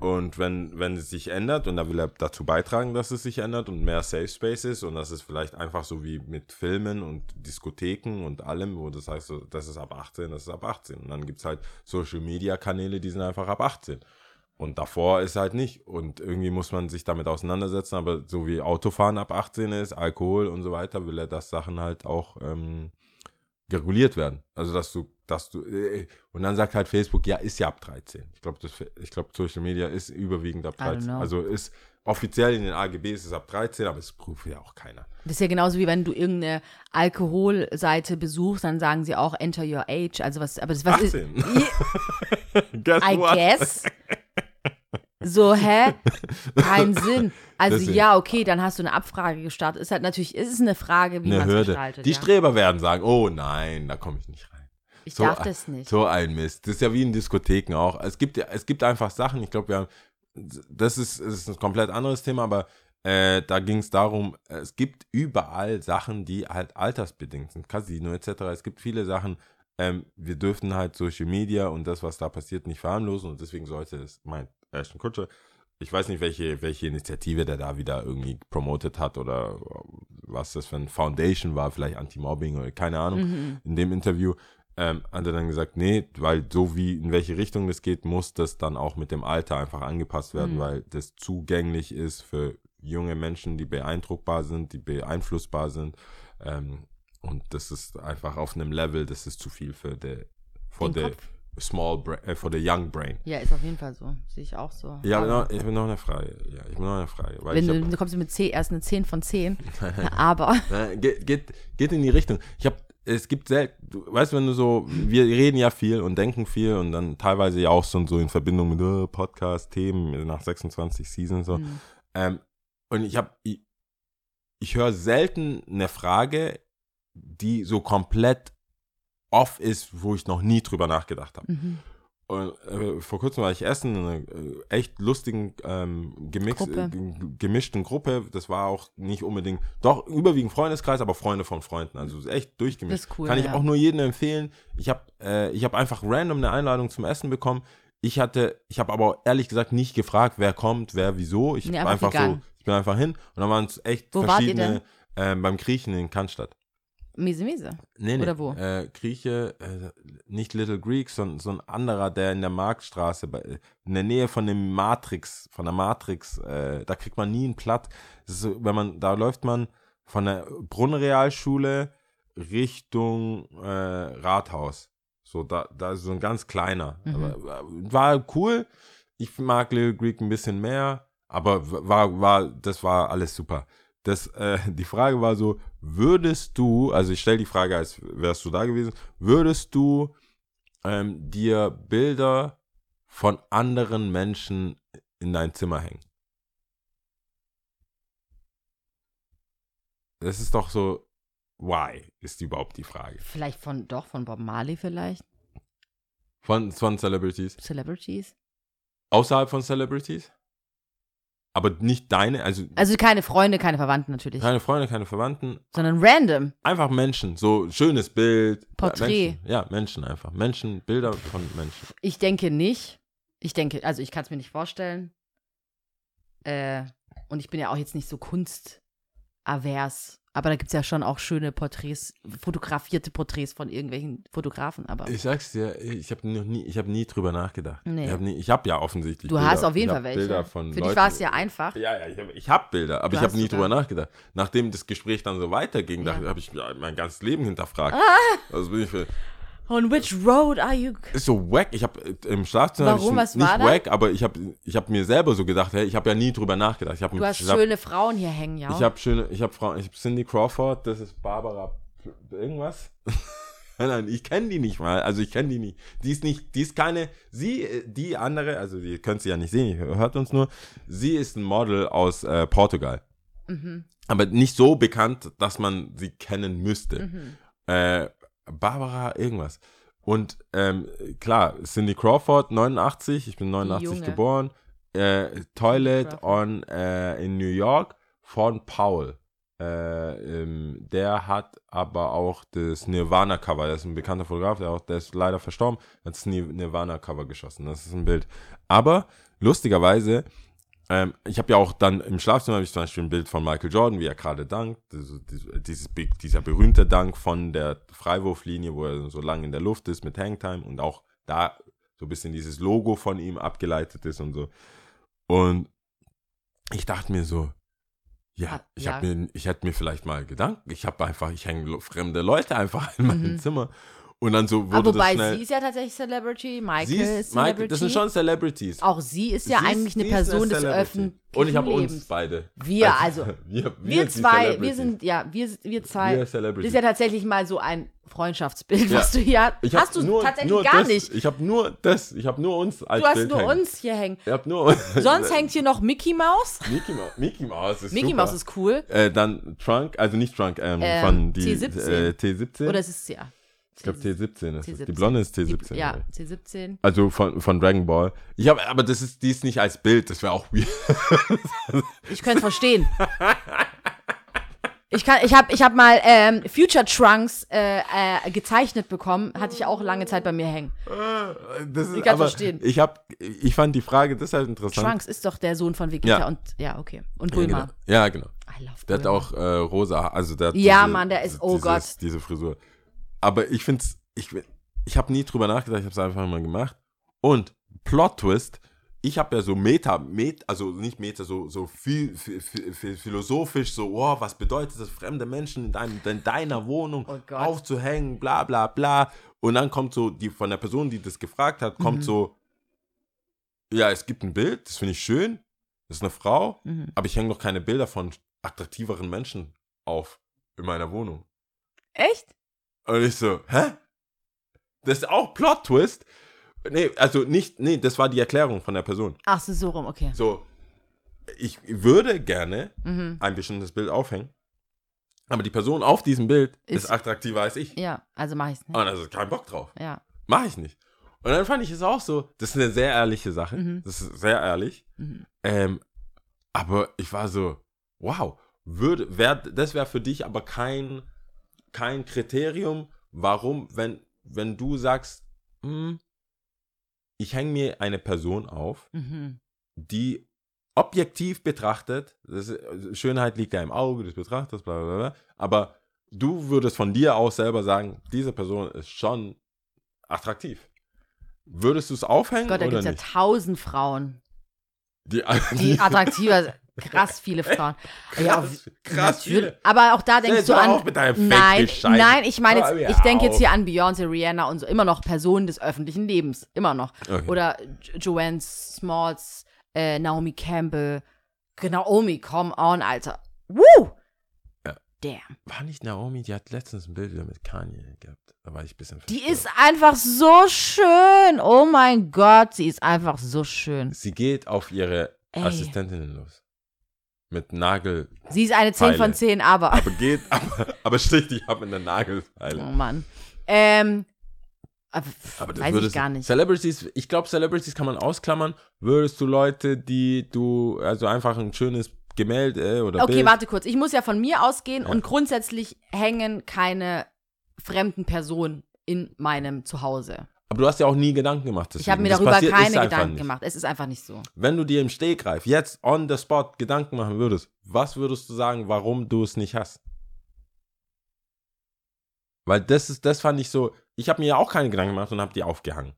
Und wenn, wenn es sich ändert, und da will er dazu beitragen, dass es sich ändert und mehr Safe Space ist und dass es vielleicht einfach so wie mit Filmen und Diskotheken und allem, wo das heißt, so, das ist ab 18, das ist ab 18. Und dann gibt's halt Social Media Kanäle, die sind einfach ab 18. Und davor ist halt nicht. Und irgendwie muss man sich damit auseinandersetzen. Aber so wie Autofahren ab 18 ist, Alkohol und so weiter, will er, dass Sachen halt auch ähm, reguliert werden. Also dass du, dass du, äh, und dann sagt halt Facebook, ja, ist ja ab 13. Ich glaube, ich glaube, Social Media ist überwiegend ab I don't 13. know. Also ist offiziell in den AGB ist es ab 13, aber es prüft ja auch keiner. Das ist ja genauso wie wenn du irgendeine Alkoholseite besuchst, dann sagen sie auch enter your age. Also was, aber das was ist. 18. Guess I guess. So, hä? Kein Sinn. Also Deswegen. ja, okay, dann hast du eine Abfrage gestartet. Ist halt natürlich, ist es eine Frage, wie man es gestaltet. Die ja. Streber werden sagen, oh nein, da komme ich nicht rein. Ich so- darf das nicht. So ein Mist. Das ist ja wie in Diskotheken auch. Es gibt, es gibt einfach Sachen, ich glaube, wir haben, das ist, das ist ein komplett anderes Thema, aber äh, da ging es darum, es gibt überall Sachen, die halt altersbedingt sind, Casino etc. Es gibt viele Sachen, ähm, wir dürfen halt Social Media und das, was da passiert, nicht verharmlosen und deswegen sollte es, mein Ashton Kutscher, ich weiß nicht, welche, welche Initiative der da wieder irgendwie promotet hat oder was das für ein Foundation war, vielleicht Anti-Mobbing oder keine Ahnung, Mhm. in dem Interview, ähm, hat er dann gesagt, nee, weil so wie in welche Richtung das geht, muss das dann auch mit dem Alter einfach angepasst werden, Mhm. weil das zugänglich ist für junge Menschen, die beeindruckbar sind, die beeinflussbar sind. Ähm, und das ist einfach auf einem Level, das ist zu viel für Den the Kopf. Small brain, äh, for the young brain. Ja, ist auf jeden Fall so. Sehe ich auch so. Ja, Aber ich habe noch eine Frage. Ja, ich habe noch eine Frage. Weil wenn du, hab, du kommst mit 10, erst eine 10 von 10. aber geht, geht, geht in die Richtung. Ich habe, es gibt selten, du weißt, wenn du so, wir reden ja viel und denken viel und dann teilweise ja auch so, so in Verbindung mit äh, Podcast-Themen nach 26 Seasons so. Mhm. Ähm, und ich habe, ich, ich höre selten eine Frage, die so komplett off ist, wo ich noch nie drüber nachgedacht habe. Mhm. Und äh, vor kurzem war ich essen in einer äh, echt lustigen, ähm, gemix, Gruppe. äh, gemischten Gruppe. Das war auch nicht unbedingt, doch überwiegend Freundeskreis, aber Freunde von Freunden. Also echt durchgemischt. Das ist cool, Kann ich ja. auch nur jedem empfehlen. Ich habe äh, ich hab einfach random eine Einladung zum Essen bekommen. Ich hatte, ich habe aber ehrlich gesagt nicht gefragt, wer kommt, wer, wieso. Ich Nee, einfach einfach so, ich bin einfach hin und dann waren es echt Wo verschiedene ähm, beim Griechen in Cannstatt. Miese, miese. Nee, nee. Oder wo? Äh, Grieche, äh, nicht Little Greek, sondern so ein anderer, der in der Marktstraße, bei, in der Nähe von dem Matrix, von der Matrix, äh, da kriegt man nie einen Platt. So, wenn man, da läuft man von der Brunnenrealschule Richtung äh, Rathaus. So, da, da ist so ein ganz kleiner. Mhm. Aber, äh, war cool. Ich mag Little Greek ein bisschen mehr, aber war, war, das war alles super. Das, äh, die Frage war so, würdest du, also ich stelle die Frage, als wärst du da gewesen, würdest du ähm, dir Bilder von anderen Menschen in dein Zimmer hängen? Das ist doch so, why ist überhaupt die Frage. Vielleicht von, doch, von Bob Marley vielleicht. Von, von Celebrities. Celebrities. Außerhalb von Celebrities? Aber nicht deine, also Also keine Freunde, keine Verwandten natürlich. keine Freunde, keine Verwandten, Sondern random. einfach Menschen. So ein schönes Bild. Porträt. Ja, Menschen, ja, Menschen einfach. Menschen, Bilder von Menschen. Ich denke nicht. Ich denke, also ich kann es mir nicht vorstellen. Äh, und ich bin ja auch jetzt nicht so kunstavers. Aber da gibt es ja schon auch schöne Porträts, fotografierte Porträts von irgendwelchen Fotografen. Aber Ich sag's dir, ich habe nie, ich habe nie drüber nachgedacht. Nee. Ich habe habe ja offensichtlich. du Bilder, hast auf jeden Fall hab welche. Bilder von Für Leuten, dich war es ja einfach. Ja, ja, ich habe hab Bilder, aber Du ich habe nie drüber nachgedacht. Nachdem das Gespräch dann so weiterging, Ja. habe ich mein ganzes Leben hinterfragt. Ah. Also bin ich für, On which road are you? ist so wack. Ich habe im Schlafzimmer Warum? Was nicht war da? wack, aber ich habe ich hab mir selber so gedacht, hey, ich habe ja nie drüber nachgedacht. Ich hab, Du hast ich hab, schöne Frauen hier hängen, ja. Ich habe schöne, ich habe Frauen, ich habe Cindy Crawford, das ist Barbara P- irgendwas. nein, nein, ich kenne die nicht mal, also ich kenne die nicht. Die ist nicht, die ist keine, sie, äh, die andere, also die könnt sie ja nicht sehen, ihr hört uns nur. Sie ist ein Model aus äh, Portugal, mhm. aber nicht so bekannt, dass man sie kennen müsste. Mhm. Äh, Barbara irgendwas. Und ähm, klar, Cindy Crawford, 89, ich bin 89 Junge. geboren. Äh, Toilet on äh, in New York von Paul. Äh, ähm, der hat aber auch das Nirvana-Cover. Der ist ein bekannter Fotograf, der, auch, der ist leider verstorben. Hat das Nir- Nirvana-Cover geschossen. Das ist ein Bild. Aber lustigerweise, ähm, ich habe ja auch dann im Schlafzimmer habe ich zum Beispiel ein Bild von Michael Jordan, wie er gerade dankt. Dieses, dieses, dieser berühmte Dank von der Freiwurflinie, wo er so lange in der Luft ist mit Hangtime und auch da so ein bisschen dieses Logo von ihm abgeleitet ist und so. Und ich dachte mir so, ja, Ah, ich ja. habe mir, ich hätte mir vielleicht mal Gedanken, ich habe einfach, ich hänge fremde Leute einfach in meinem Mhm. Zimmer. Und dann so wurde Aber wobei das schnell. sie ist ja tatsächlich Celebrity, Michael sie ist, ist, Michael, Celebrity. das sind schon Celebrities. auch sie ist ja Sie ist- eigentlich eine ist Person des Celebrity. öffentlichen Und ich habe uns beide. Wir, also, wir, wir, Wir die zwei, wir sind, ja, wir, wir zwei. Wir das Celebrities. ist ja tatsächlich mal so ein Freundschaftsbild, Ja. was du hier Ich hab hast. du nur, tatsächlich nur gar das, nicht. Ich habe nur das. Ich habe nur uns als Du hast Bild nur hängen. uns hier hängen. Ich habe nur Sonst hängt hier noch Mickey Mouse. Mickey Mouse. Mickey Mouse ist Mickey super. Mouse ist cool. Äh, dann Trunk, also nicht Trunk, ähm, Ähm, von die T17. Äh, T17. Oder es ist ja. Ich glaube T17 ist es. Die T17. Blonde ist T17. Die, ja, oder? C17. Also von, von Dragon Ball. Ich habe, aber das ist, die ist nicht als Bild. Das wäre auch weird. Ich könnte verstehen. Ich, kann, ich habe ich hab mal ähm, Future Trunks äh, äh, gezeichnet bekommen. Hatte ich auch lange Zeit bei mir hängen. Das ist, Ich kann aber verstehen. Ich habe, ich fand die Frage deshalb interessant. Trunks ist doch der Sohn von Vegeta Ja. und ja, okay. Und Ja, Bulma. genau. Ja, genau. I love Der hat Bulma. auch äh, rosa, also der hat Ja, Mann, der ist- oh dieses, Gott. diese Frisur. Aber ich find's, ich, ich habe nie drüber nachgedacht, ich habe es einfach mal gemacht. Und Plot Twist, ich habe ja so Meta, Met, also nicht Meta, so, so viel, viel, viel, philosophisch, so, oh, was bedeutet das, fremde Menschen in, deinem, in deiner Wohnung Oh aufzuhängen, bla bla bla. Und dann kommt so, die von der Person, die das gefragt hat, kommt Mhm. so, ja, es gibt ein Bild, das finde ich schön, das ist eine Frau, Mhm. aber ich hänge noch keine Bilder von attraktiveren Menschen auf in meiner Wohnung. Echt? Und ich so, hä? Das ist auch Plot-Twist. Nee, also nicht, nee, das war die Erklärung von der Person. Ach so, so rum, okay. So, ich würde gerne Mhm. ein bestimmtes Bild aufhängen, Aber die Person auf diesem Bild ist, Ist- attraktiver als ich. Ja, also mache ich es nicht. Und also kein Bock drauf. Ja. Mach ich nicht. Und dann fand ich es auch so, das ist eine sehr ehrliche Sache. Mhm. Das ist sehr ehrlich. Mhm. Ähm, aber ich war so, wow, würde, wär, das wäre für dich aber kein, kein Kriterium, warum, wenn, wenn du sagst, hm, ich hänge mir eine Person auf, Mhm. die objektiv betrachtet, ist, Schönheit liegt ja im Auge des Betrachters, bla bla bla, aber du würdest von dir aus selber sagen, diese Person ist schon attraktiv. Würdest du es aufhängen Gott, da gibt es ja tausend Frauen, Die, die attraktiver sind. Krass viele Frauen. ja, krass, krass natürlich. viele. Aber auch da denkst du an. nein, nein, ich meine jetzt, ich denke jetzt hier an Beyoncé, Rihanna und so, immer noch Personen des öffentlichen Lebens, immer noch. Okay. Oder Jo- Joanne Smalls, äh, Naomi Campbell, Naomi, come on, Alter. Woo! Ja. Damn. War nicht Naomi, die hat letztens ein Bild wieder mit Kanye gehabt. Da war ich ein bisschen Die verstört. ist einfach so schön. Oh mein Gott, sie ist einfach so schön. Sie geht auf ihre Ey. Assistentinnen los. Mit Nagel. Sie ist eine 10 Pfeile. von 10, aber. Aber geht, aber, aber sticht dich ab in der Oh Nagelfeile. Mann. Ähm. Aber, Aber das weiß ich würdest, gar nicht. Celebrities, ich glaube, Celebrities kann man ausklammern. Würdest du Leute, die du, also einfach ein schönes Gemälde oder Okay, Bild. warte kurz. Ich muss ja von mir ausgehen Ja. und grundsätzlich hängen keine fremden Personen in meinem Zuhause. Aber du hast ja auch nie Gedanken gemacht. Ich habe deswegen. mir darüber passiert- keine Gedanken gemacht. Es ist einfach nicht so. Wenn du dir im Stegreif jetzt on the spot Gedanken machen würdest, was würdest du sagen, warum du es nicht hast? Weil das ist, das fand ich so, ich habe mir ja auch keine Gedanken gemacht und habe die aufgehangen.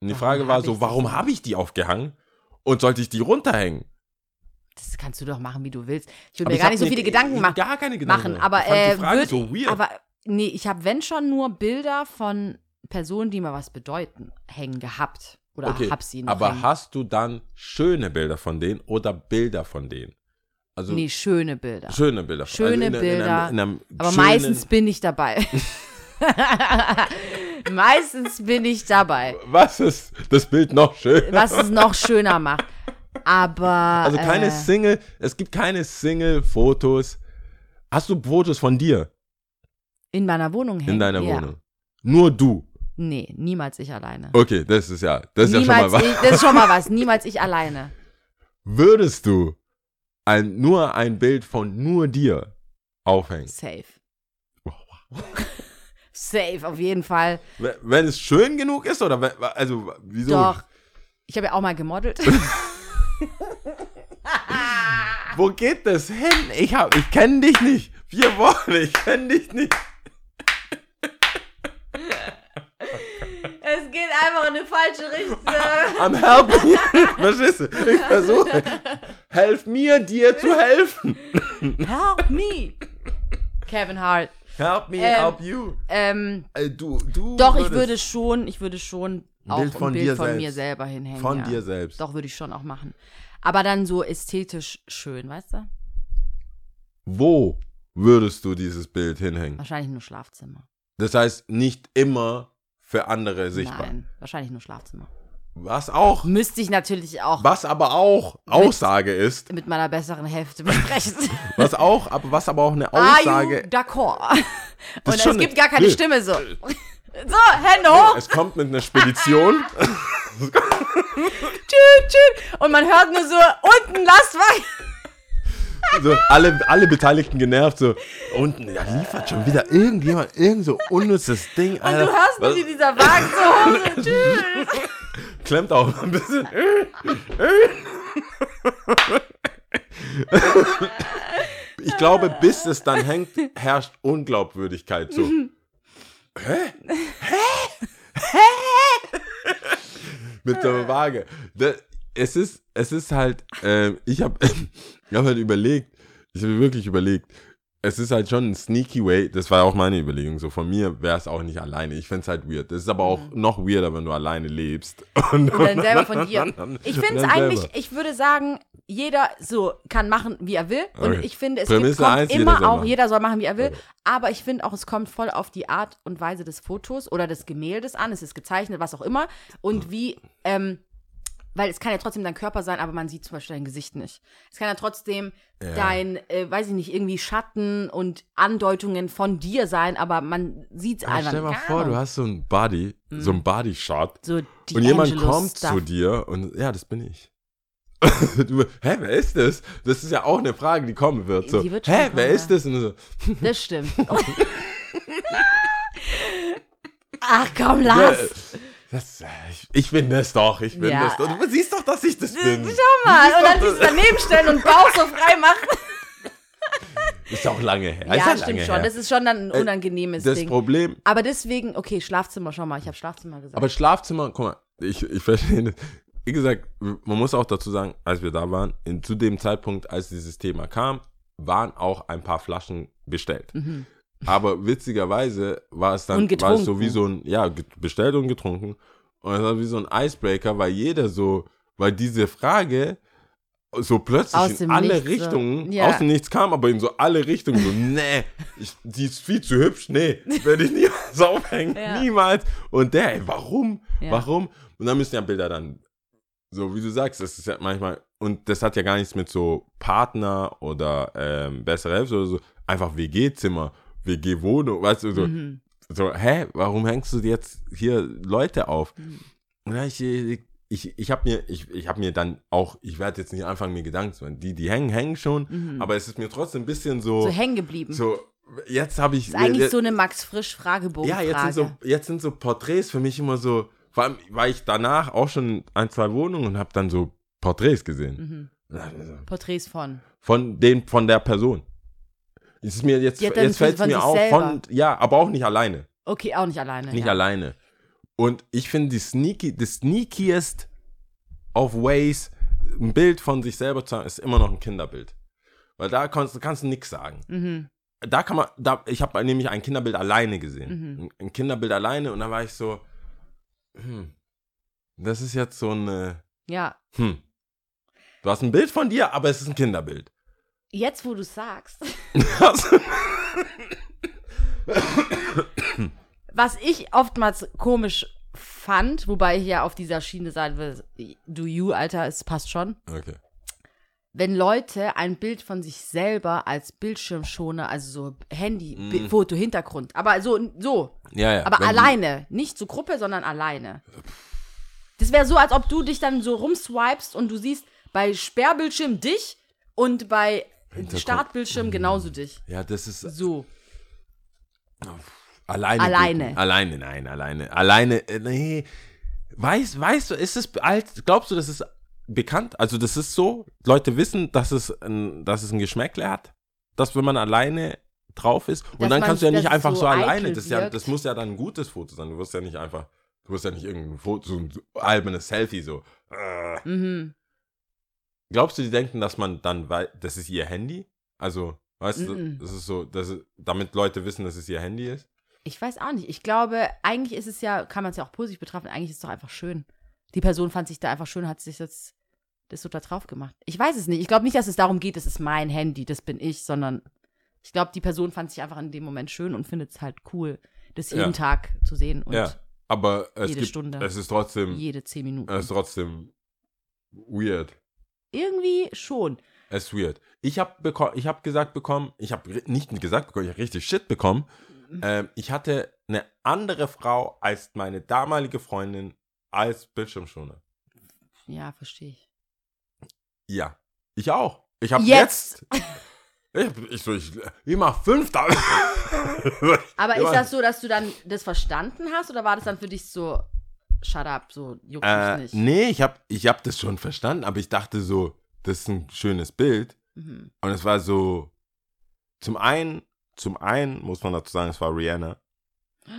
Und die Warum Frage war so, warum habe ich die aufgehangen? Und sollte ich die runterhängen? Das kannst du doch machen, wie du willst. Ich würde mir gar nicht so viele Gedanken ich machen. Gar keine Gedanken machen aber äh, so weird. aber nee, ich habe wenn schon nur Bilder von Personen, die mir was bedeuten, hängen gehabt oder okay, hab sie noch aber hängen. hast du dann schöne Bilder von denen oder Bilder von denen? Also nee, schöne Bilder. schöne Bilder. von- Schöne in, in, Bilder, In einem, in einem aber schönen- meistens bin ich dabei. meistens bin ich dabei. Was ist das Bild noch schön? Was es noch schöner macht. Aber Also keine äh, Single, es gibt keine Single-Fotos. Hast du Fotos von dir in meiner Wohnung hängen. in deiner ja. Wohnung? Nur du. Nee, niemals ich alleine. Okay, das ist ja, das ist ja schon mal was. ich, das ist schon mal was. Niemals ich alleine. Würdest du ein, nur ein Bild von nur dir aufhängen? Safe. Safe, auf jeden Fall. Wenn- Wenn es schön genug ist oder wenn, also wieso? Doch. Ich habe ja auch mal gemodelt. Wo geht das hin? Ich hab, ich kenne dich nicht. Vier Wochen, ich kenne dich nicht. Es geht einfach in eine falsche Richtung. Am helfen. Verstehst du? Ich versuche. Helf mir, dir zu helfen. Help me. Kevin Hart. Help me, Ähm, help you. Ähm, Äh, du, du doch, ich würde schon, ich würde schon auch Bild ein von Bild dir von selbst. mir selber hinhängen. Von ja. dir selbst. Doch, würde ich schon auch machen. Aber dann so ästhetisch schön, weißt du? Wo würdest du dieses Bild hinhängen? Wahrscheinlich nur Schlafzimmer. Das heißt, nicht immer für andere sichtbar. Nein, wahrscheinlich nur Schlafzimmer. Was auch, Müsste ich natürlich auch was aber auch Aussage ist, mit meiner besseren Hälfte besprechen. was auch, aber was aber auch eine Are you Aussage, d'accord? Und es gibt gar keine. Stimme so. So, Hände hoch, es kommt mit einer Spedition. tschüt, tschüt. Und man hört nur so, unten Lastwagen. So, alle, alle Beteiligten genervt, so, unten, ja, liefert schon wieder irgendjemand irgend so unnützes Ding, Und Alter. du hörst nur, wie dieser Wagen so tschüt. klemmt auch ein bisschen. Ich glaube, bis es dann hängt, herrscht Unglaubwürdigkeit so. Hä? Hä? Hä? Mit der Waage. Da- Es ist, es ist halt, ähm, ich habe ich hab halt überlegt, ich habe wirklich überlegt, es ist halt schon ein sneaky way, das war auch meine Überlegung, so von mir wäre es auch nicht alleine. Ich fände es halt weird. Das ist aber auch noch weirder, wenn du alleine lebst. Und, Und dann selber von dir. Ich finde es eigentlich, selber. ich würde sagen, jeder so kann machen, wie er will. Und Okay. ich finde, es Prämisse kommt eins, jeder immer soll auch, machen. jeder soll machen, wie er will. Aber ich finde auch, es kommt voll auf die Art und Weise des Fotos oder des Gemäldes an. Es ist gezeichnet, was auch immer. Und wie, ähm, weil es kann ja trotzdem dein Körper sein, aber man sieht zum Beispiel dein Gesicht nicht. Es kann ja trotzdem Ja. dein, äh, weiß ich nicht, irgendwie Schatten und Andeutungen von dir sein, aber man sieht es einfach stell mal Keine vor, du hast so ein Body, so ein Body-Shot so und jemand D'Angelo kommt Stuff. zu dir und ja, das bin ich. du, hä, wer ist das? Das ist ja auch eine Frage, die kommen wird. So, Die wird schon hä, kommen, wer ja. ist das? Und so, Das stimmt. Ach komm, ja, lass. Das, äh, ich, ich bin das doch, ich bin Ja. das. Und du siehst doch, dass ich das bin. Schau mal. Und dann sich daneben stellen und Bauch so frei machen. Ist auch lange her. Ja, lange stimmt her. schon. Das ist schon dann ein Äh, unangenehmes das Ding. Problem, Aber deswegen, okay, Schlafzimmer, schau mal, ich habe Schlafzimmer gesagt. Aber Schlafzimmer, guck mal, ich, ich verstehe das. Wie gesagt, man muss auch dazu sagen, als wir da waren, in, zu dem Zeitpunkt, als dieses Thema kam, waren auch ein paar Flaschen bestellt. Aber witzigerweise war es dann war es so wie so ein, ja, bestellt und getrunken. Und es war wie so ein Icebreaker, weil jeder so, weil diese Frage so plötzlich Aus in alle Nichts, so. Richtungen, Ja. aus dem Nichts kam, aber in so alle Richtungen, so, nee, ich, die ist viel zu hübsch, nee, werde ich niemals aufhängen, Ja. niemals. Und der, ey, warum, Ja. warum? Und dann müssen ja Bilder dann, so wie du sagst, das ist ja manchmal, und das hat ja gar nichts mit so Partner oder ähm, bessere Hälfte oder so, einfach WG-Zimmer, WG-Wohnung, weißt du, so, Mhm. so, hä, warum hängst du jetzt hier Leute auf? Mhm. Und dann ich, ich, ich habe mir, ich, ich habe mir dann auch, ich werde jetzt nicht anfangen, mir Gedanken zu machen. Die, die hängen, hängen schon, Mhm. aber es ist mir trotzdem ein bisschen so, So hängen geblieben. so, jetzt habe ich, ist eigentlich jetzt, so eine Max Frisch Fragebogen ja, jetzt sind so, jetzt sind so Porträts für mich immer so, vor allem war ich danach auch schon in ein, zwei Wohnungen und habe dann so Porträts gesehen. mhm. So, Porträts von. Von den, von der Person. Es ist mir jetzt, dann jetzt fällt es mir auf, selber. von, ja, aber auch nicht alleine. Okay, auch nicht alleine. Nicht ja. alleine. Und ich finde die sneaky, the sneakiest of ways, ein Bild von sich selber zu haben, ist immer noch ein Kinderbild. Weil da kannst, kannst du nichts sagen. Mhm. Da kann man, da, ich habe nämlich ein Kinderbild alleine gesehen. Mhm. Ein, Kinderbild alleine und dann war ich so, hm, das ist jetzt so eine, Ja. hm. Du hast ein Bild von dir, aber es ist ein Kinderbild. Jetzt, wo du sagst. Was ich oftmals komisch fand, wobei ich ja auf dieser Schiene sein will, do you, Alter, es passt schon. okay. Wenn Leute ein Bild von sich selber als Bildschirmschoner, also so Handy, Mm. Foto, Hintergrund, aber so, so, Ja, ja. aber alleine, nicht zur Gruppe, sondern alleine. Das wäre so, als ob du dich dann so rumswipest und du siehst bei Sperrbildschirm dich und bei. Startbildschirm genauso dich. Ja, das ist So. Alleine. Alleine. geht- Alleine, nein, alleine. Alleine, äh, nee. Weißt, weißt du, ist es alt, glaubst du, das ist bekannt? Also, das ist so, Leute wissen, dass es ein, dass es ein Geschmäckle hat? Dass, wenn man alleine drauf ist, und Dass dann kannst du ja nicht einfach so so, alleine, das, ja, das muss ja dann ein gutes Foto sein. Du wirst ja nicht einfach, du wirst ja nicht irgendein Foto, so ein albernes Selfie, so. Äh. Mhm. Glaubst du, die denken, dass man dann, weil, das ist ihr Handy? Also, weißt du, Mhm. das ist so, das ist, damit Leute wissen, dass es ihr Handy ist? Ich weiß auch nicht. Ich glaube, eigentlich ist es ja, kann man es ja auch positiv betrachten, eigentlich ist es doch einfach schön. Die Person fand sich da einfach schön, hat sich jetzt das so da drauf gemacht. Ich weiß es nicht. Ich glaube nicht, dass es darum geht, das ist mein Handy, das bin ich, sondern ich glaube, die Person fand sich einfach in dem Moment schön und findet es halt cool, das jeden Ja. Tag zu sehen und ja, aber es jede gibt, Stunde. es ist trotzdem, jede zehn Minuten. es ist trotzdem weird. Irgendwie schon. Es ist weird. Ich habe ich hab gesagt bekommen, ich habe nicht gesagt bekommen, ich habe richtig Shit bekommen. Mhm. Ähm, ich hatte eine andere Frau als meine damalige Freundin als Bildschirmschoner. Ja, verstehe ich. Ja, ich auch. Ich habe Jetzt. jetzt. ich, ich so, ich, ich mach fünf da. Aber ist das so, dass du dann das verstanden hast oder war das dann für dich so, shut up, so juckt mich Äh, nicht? nee, ich habe ich hab das schon verstanden, aber ich dachte so, das ist ein schönes Bild. Mhm. Und es war so, zum einen, zum einen muss man dazu sagen, es war Rihanna.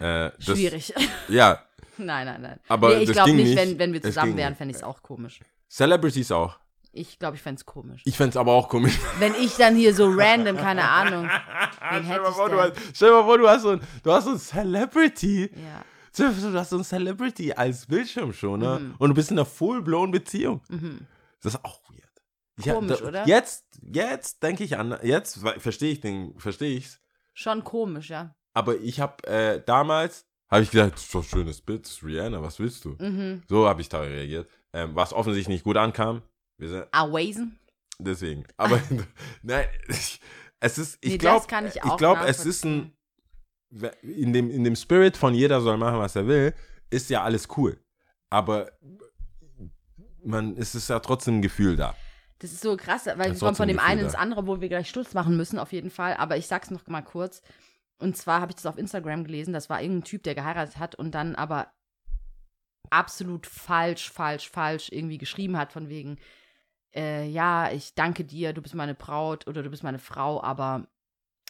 Äh, das, Schwierig. Ja, nein, nein, nein. Aber nee, ich glaube nicht, nicht. wenn, wenn wir zusammen wären, fände ich es auch komisch. Celebrities auch. Ich glaube, ich fände es komisch. Ich fände es aber auch komisch. Wenn ich dann hier so random, keine Ahnung. Stell, mal ich vor, du denn? hast, stell dir mal vor, du hast so ein, du hast so ein Celebrity. Ja. Du hast so ein Celebrity als Bildschirmschoner Mhm. und du bist in einer full-blown Beziehung. Mhm. Das ist auch weird. Komisch, da, oder? Jetzt, jetzt denke ich an, jetzt verstehe ich den, verstehe ich's. Schon komisch, ja. Aber ich habe äh, damals, habe ich gedacht, das ist doch ein schönes Bild, das ist Rihanna, was willst du? Mhm. So habe ich da reagiert. ähm, was offensichtlich nicht gut ankam. Wir sind Awasen? deswegen. Aber nein, ich, es ist, ich Nee, glaube, ich ich glaube, es ist ein, in dem, in dem Spirit von jeder soll machen, was er will, ist ja alles cool. Aber man, es ist ja trotzdem ein Gefühl da. Das ist so krass, weil wir kommen von dem Gefühl einen da. ins andere, wo wir gleich Schluss machen müssen, auf jeden Fall. Aber ich sag's noch mal kurz. Und zwar habe ich das auf Instagram gelesen. Das war irgendein Typ, der geheiratet hat und dann aber absolut falsch, falsch, falsch irgendwie geschrieben hat, von wegen, äh, ja, ich danke dir, du bist meine Braut oder du bist meine Frau, aber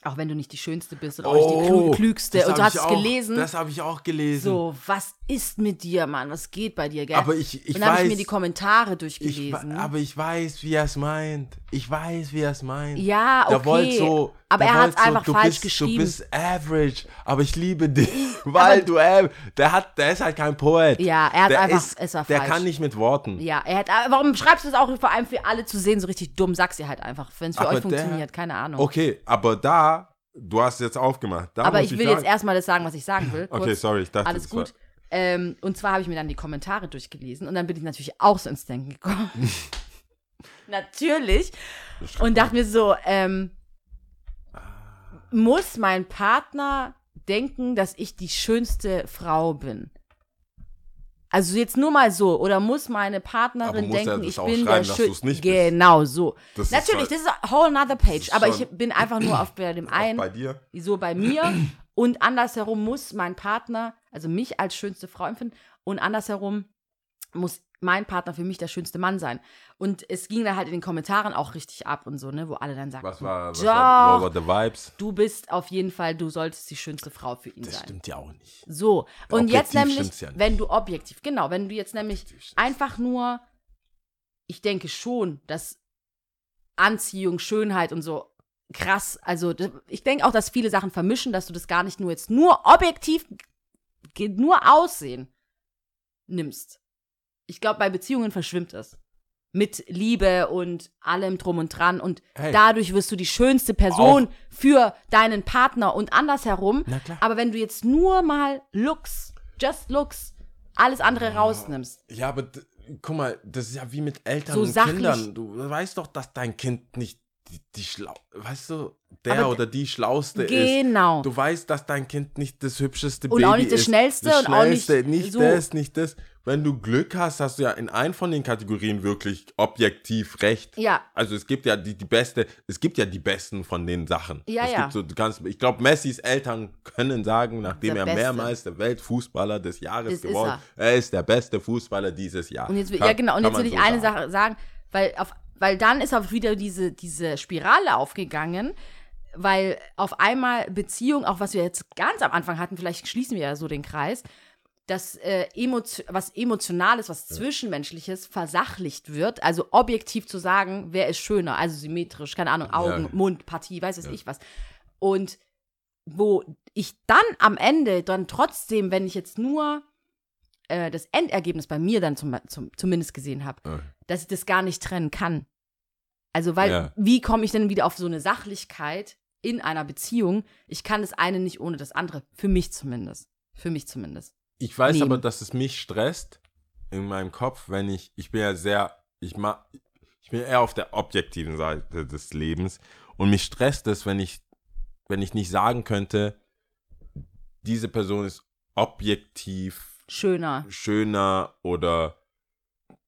auch wenn du nicht die Schönste bist oder auch nicht die Klü Klügste. Oh, das Und du hast es gelesen. Das habe ich auch gelesen. so, was ist mit dir, Mann? Was geht bei dir, gell? aber ich, ich dann habe ich mir die Kommentare ich, durchgelesen. wa- aber ich weiß, wie er es meint. Ich weiß, wie er es meint. ja, okay. so, aber er hat es einfach so, du falsch bist, geschrieben. Du bist average, aber ich liebe dich, weil du, äh, der hat, der ist halt kein Poet. Ja, er hat der einfach- ist, es war Der falsch. kann nicht mit Worten. Ja, er hat, aber warum schreibst du es auch vor allem für alle zu sehen, so richtig dumm? Sag's ihr halt einfach, wenn es für Aber euch funktioniert, keine Ahnung. Okay, aber da, du hast es jetzt aufgemacht. Da aber ich will sagen, jetzt erstmal das sagen, was ich sagen will. Okay, Kurz. sorry, ich dachte, Alles gut. Ähm, und zwar habe ich mir dann die Kommentare durchgelesen und dann bin ich natürlich auch so ins Denken gekommen. natürlich. Und dachte mir so, ähm, muss mein Partner denken, dass ich die schönste Frau bin? Also jetzt nur mal so. Oder muss meine Partnerin muss denken, ich bin der schönste. Genau so. Das ist Natürlich, halt- das ist a whole nother page. ist Aber ich bin einfach nur auf bei dem einen bei dir? so bei mir und andersherum muss mein Partner, also mich als schönste Frau empfinden und andersherum muss mein Partner für mich der schönste Mann sein. Und es ging dann halt in den Kommentaren auch richtig ab und so, ne, wo alle dann sagten, Was war, was war, what the vibes? du bist auf jeden Fall, du solltest die schönste Frau für ihn Das sein. stimmt ja auch nicht. So, und Objektiv jetzt nämlich, ja wenn du objektiv, genau, wenn du jetzt nämlich einfach nur, ich denke schon, dass Anziehung, Schönheit und so krass, also ich denke auch, dass viele Sachen vermischen, dass du das gar nicht nur jetzt nur objektiv, nur Aussehen nimmst. Ich glaube, bei Beziehungen verschwimmt es. Mit Liebe und allem drum und dran. Und Hey. dadurch wirst du die schönste Person für deinen Partner und andersherum. Na klar. Aber wenn du jetzt nur mal Looks, just Looks, alles andere rausnimmst. Ja, aber guck mal, das ist ja wie mit Eltern So und sachlich- Kindern. Du weißt doch, dass dein Kind nicht die, die schlau, weißt du, der Aber oder die schlauste ist. Genau. Du weißt, dass dein Kind nicht das hübscheste Und Baby auch nicht das ist. Schnellste das und auch nicht Schnellste, nicht so- das, nicht das. Wenn du Glück hast, hast du ja in einen von den Kategorien wirklich objektiv recht. Ja. Also es gibt ja die, die beste, es gibt ja die besten von den Sachen. Ja, es ja. Gibt so, du kannst, ich glaube, Messis Eltern können sagen, nachdem Der er Beste. mehrmals der Weltfußballer des Jahres Das ist geworden er. er ist der beste Fußballer dieses Jahr. Und jetzt, will- Kann- ja, genau. Und jetzt will ich eine. Sache sagen, weil, auf, weil dann ist auch wieder diese, diese Spirale aufgegangen, weil auf einmal Beziehung, auch was wir jetzt ganz am Anfang hatten, vielleicht schließen wir ja so den Kreis, dass äh, emotio was Emotionales, was Zwischenmenschliches versachlicht wird, also objektiv zu sagen, wer ist schöner, also symmetrisch, keine Ahnung, Augen, Ja. Mund, Partie, weiß es ich was. Und wo ich dann am Ende dann trotzdem, wenn ich jetzt nur äh, das Endergebnis bei mir dann zum, zum, zumindest gesehen habe, Ja. Dass ich das gar nicht trennen kann. Also, weil, Ja. wie komme ich denn wieder auf so eine Sachlichkeit in einer Beziehung? Ich kann das eine nicht ohne das andere. Für mich zumindest. Für mich zumindest. Ich weiß nehmen. aber, dass es mich stresst in meinem Kopf, wenn ich, ich bin ja sehr, ich mag, ich bin eher auf der objektiven Seite des Lebens und mich stresst es, wenn ich, wenn ich nicht sagen könnte, diese Person ist objektiv Schöner. schöner oder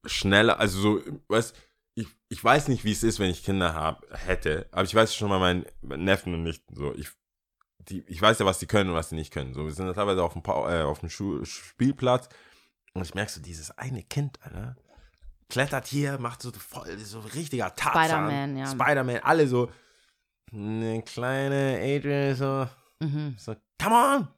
schneller, also so, weißt, ich, ich weiß nicht, wie es ist, wenn ich Kinder hab, hätte, aber ich weiß schon mal meinen Neffen und nicht so, ich, die, ich weiß ja, was die können und was die nicht können. So, wir sind teilweise auf dem, Pa- äh, auf dem Schu Spielplatz und ich merke so, dieses eine Kind, Alter, klettert hier, macht so voll, so richtiger Tarzan. Spider-Man, ja. Spider-Man, alle so, eine kleine Adrian so, Mhm. so, come on,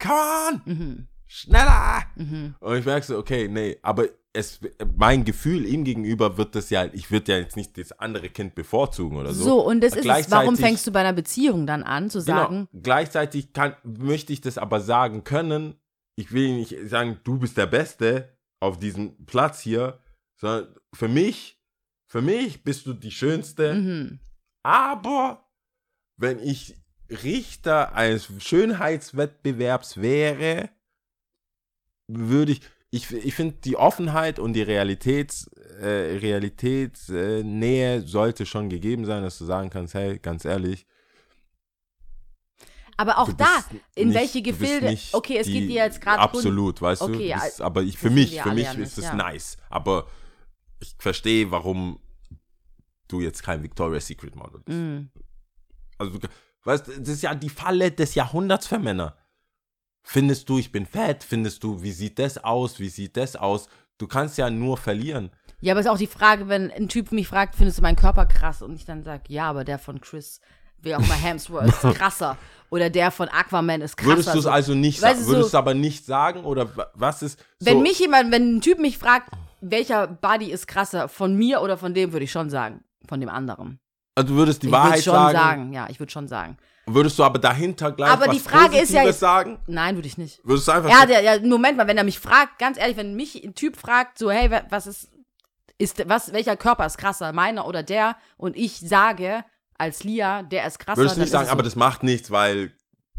come on, Mhm. schneller. Mhm. Und ich merke so, okay, nee, aber es, mein Gefühl ihm gegenüber wird das ja, ich würde ja jetzt nicht das andere Kind bevorzugen oder so. So, und das ist es. Warum fängst du bei einer Beziehung dann an, zu sagen, Genau. Gleichzeitig kann, möchte ich das aber sagen können. Ich will nicht sagen, du bist der Beste auf diesem Platz hier, sondern für mich, für mich bist du die Schönste. mhm. Aber wenn ich Richter eines Schönheitswettbewerbs wäre, würde ich, ich, ich finde die Offenheit und die Realitäts, äh, Realitätsnähe äh, Nähe sollte schon gegeben sein, dass du sagen kannst, hey, ganz ehrlich, Aber auch da, bist in nicht- welche bist Gefilde. Okay, es geht dir jetzt gerade Absolut, weißt Okay, du? Das, aber ich, für mich, für mich ist es ja. nice. Aber ich verstehe, warum du jetzt kein Victoria's Secret Model bist. Mm. Also, du, weißt, das ist ja die Falle des Jahrhunderts für Männer. Findest du, ich bin fett? Findest du, wie sieht das aus? Wie sieht das aus? Du kannst ja nur verlieren. Ja, aber es ist auch die Frage, wenn ein Typ mich fragt, findest du meinen Körper krass? Und ich dann sage, ja, aber der von Chris, wie auch mal Hemsworth, ist krasser. Oder der von Aquaman ist krasser. Würdest du es So. also nicht sagen? du, Würdest so- du aber nicht sagen? Oder wa- was ist. Wenn so, mich jemand, wenn ein Typ mich fragt, welcher Body ist krasser, von mir oder von dem, würde ich schon sagen. Von dem anderen. Also du würdest die ich würde Wahrheit schon sagen, sagen. Ja, ich würde schon sagen. Würdest du aber dahinter gleich Aber was die Frage ist ja jetzt- sagen? Nein, würde ich nicht. Würdest du einfach Ja, so- der, ja, Moment mal, wenn er mich fragt, ganz ehrlich, wenn mich ein Typ fragt, so, hey, wa- was ist, ist, was, welcher Körper ist krasser, meiner oder der? Und ich sage, als Lia, der ist krasser. Würdest du nicht sagen, es aber so. das macht nichts, weil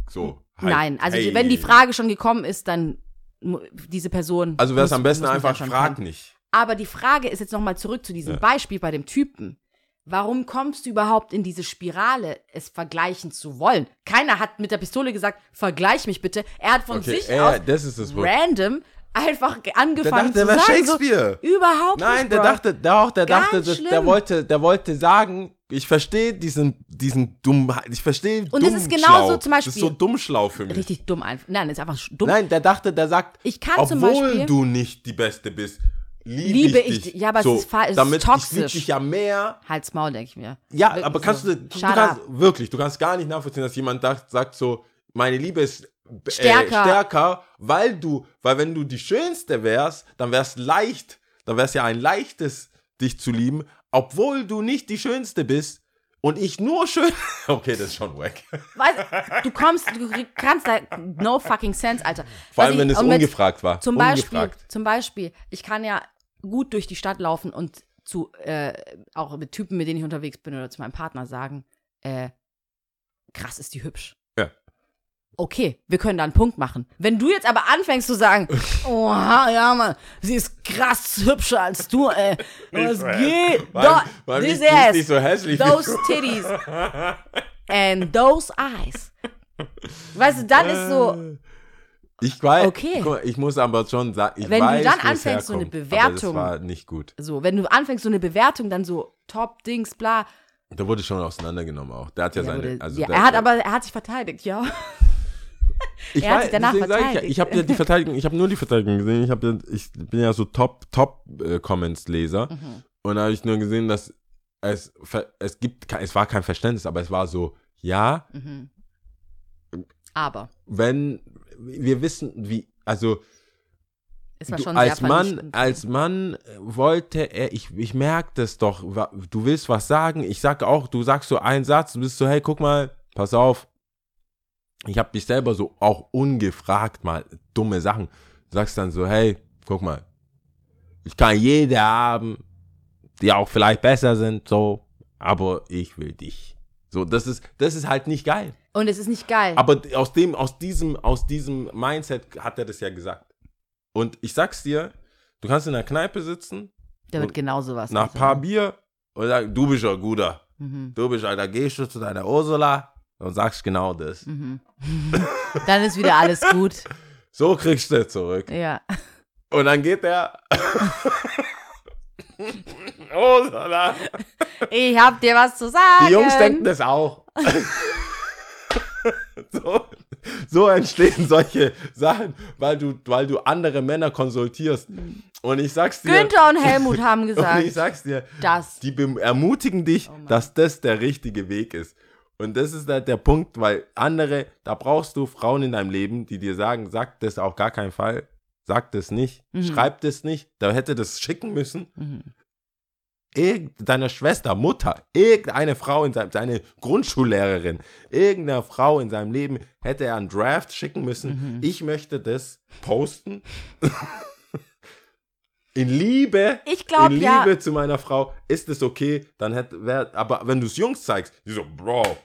so. halt, Nein, also hey. wenn die Frage schon gekommen ist, dann diese Person. Also wäre es am besten einfach, frag nicht. Aber die Frage ist jetzt nochmal zurück zu diesem Ja. Beispiel bei dem Typen. Warum kommst du überhaupt in diese Spirale, es vergleichen zu wollen? Keiner hat mit der Pistole gesagt, vergleich mich bitte. Er hat von Okay, sich äh, aus das ist das random einfach ge- Der angefangen dachte, der zu sagen. Shakespeare. So, überhaupt Nein, nicht, der dachte, doch, der Ganz dachte, das, der wollte, der wollte sagen, ich verstehe diesen, diesen dumm, ich verstehe Und es ist genauso zum Das ist Beispiel- so dumm schlau für mich. Richtig dumm einfach. Nein, das ist einfach dumm. Nein, der dachte, der sagt, Ich kann zum obwohl Beispiel- du nicht die Beste bist, liebe, Liebe ich ich dich. Ja, aber es so, ist es ist damit, Ich toxisch. liebe dich ja mehr. Halt's Maul, denke ich mir. Ja, Wirklich aber kannst so. du, du, kannst, wirklich, du kannst gar nicht nachvollziehen, dass jemand sagt, sagt so, meine Liebe ist äh, Stärker. stärker, weil du, weil wenn du die Schönste wärst, dann wär's leicht, dann wär's ja ein leichtes, dich zu lieben, obwohl du nicht die Schönste bist und ich nur schön. Okay, das ist schon wack. Weißt, du kommst, du kannst da no fucking sense, Alter. Vor allem, ich- wenn es ungefragt war. Zum Beispiel, Ungefragt. zum Beispiel, ich kann ja gut durch die Stadt laufen und zu, äh, auch mit Typen, mit denen ich unterwegs bin oder zu meinem Partner sagen, äh, krass ist die hübsch. Ja. Okay, wir können da einen Punkt machen. Wenn du jetzt aber anfängst zu sagen, oha, ja, Mann, sie ist krass hübscher als du, ey. Was geht? Weil- Da- weil this ass, nicht so hässlich Those titties. And those eyes. Weißt du, dann ist so, Ich weiß, Okay. ich muss aber schon sagen, ich Wenn du weiß, dann wo es anfängst, so eine herkommt, Bewertung- Aber das war nicht gut. so, wenn du anfängst, so eine Bewertung, dann so Top-Dings, bla. Der wurde schon auseinandergenommen auch. Der hat ja Der seine. wurde, also ja, er hat aber, er hat sich verteidigt, ja. ich er hat sich danach sag ich, ja, verteidigt. ich habe ja die Verteidigung, ich habe nur die Verteidigung gesehen. Ich, hab ja, ich bin ja so Top, Top äh, Comments Leser Mhm. und da habe ich nur gesehen, dass es es gibt, es war kein Verständnis, aber es war so, ja, Mhm. Aber wenn wir wissen, wie, also du, als Mann, als Mann äh, wollte er, ich, ich merke das doch, du willst was sagen, ich sag auch, du sagst so einen Satz, du bist so, hey, guck mal, pass auf, ich habe dich selber so auch ungefragt mal dumme Sachen, du sagst dann so, hey, guck mal, ich kann jede haben, die auch vielleicht besser sind, so, aber ich will dich. So, das ist, das ist halt nicht geil. Und es ist nicht geil. Aber aus dem, aus diesem, aus diesem Mindset hat er das ja gesagt. Und ich sag's dir, du kannst in der Kneipe sitzen, Der wird genauso was. nach ein paar Bier und sagen, du bist ein guter. Mhm. Du bist Alter, gehst du zu deiner Ursula und sagst genau das. Mhm. dann ist wieder alles gut. So kriegst du zurück. Ja. Und dann geht er. Ursula. Ich hab dir was zu sagen. Die Jungs denken das auch. so, so entstehen solche Sachen, weil du, weil du andere Männer konsultierst. Und ich sag's dir. Günther und Helmut haben Und ich gesagt, sag's dir, das. die ermutigen dich, Oh dass das der richtige Weg ist. Und das ist halt der Punkt, weil andere, da brauchst du Frauen in deinem Leben, die dir sagen, sag das auf gar keinen Fall, sag das nicht, Mhm. schreib das nicht, da hätte das schicken müssen. Mhm. Irgendeine Schwester, Mutter, irgendeine Frau in seinem, seine Grundschullehrerin, irgendeine Frau in seinem Leben hätte er einen Draft schicken müssen. Mhm. Ich möchte das posten. in Liebe Ich glaube in ja. Liebe zu meiner Frau ist es okay, dann hätte, wär, aber wenn du es Jungs zeigst, die so, Bro,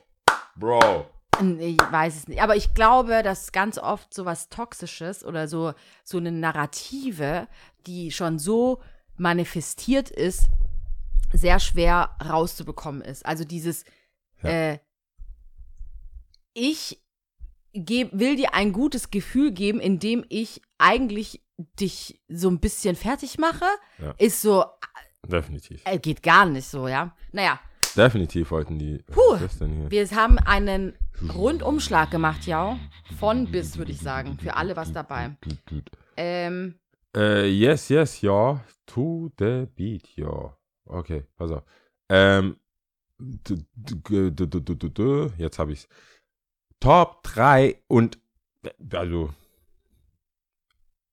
Bro, Ich weiß es nicht. Aber ich glaube, dass ganz oft so was Toxisches oder so, so eine Narrative, die schon so manifestiert ist, sehr schwer rauszubekommen ist. Also dieses, Ja. äh, ich geb, will dir ein gutes Gefühl geben, indem ich eigentlich dich so ein bisschen fertig mache, Ja. ist so, Definitiv. äh, geht gar nicht so, ja. Naja, Definitiv wollten die. Puh. Denn hier? wir haben einen Rundumschlag gemacht, ja. Von bis, würde ich sagen. Für alle was dabei. Ähm, Äh, yes, yes, ja. To the beat, ja. Okay, pass auf. Ähm, du, du, du, du, du, du, du. jetzt habe ich's. Top 3 und also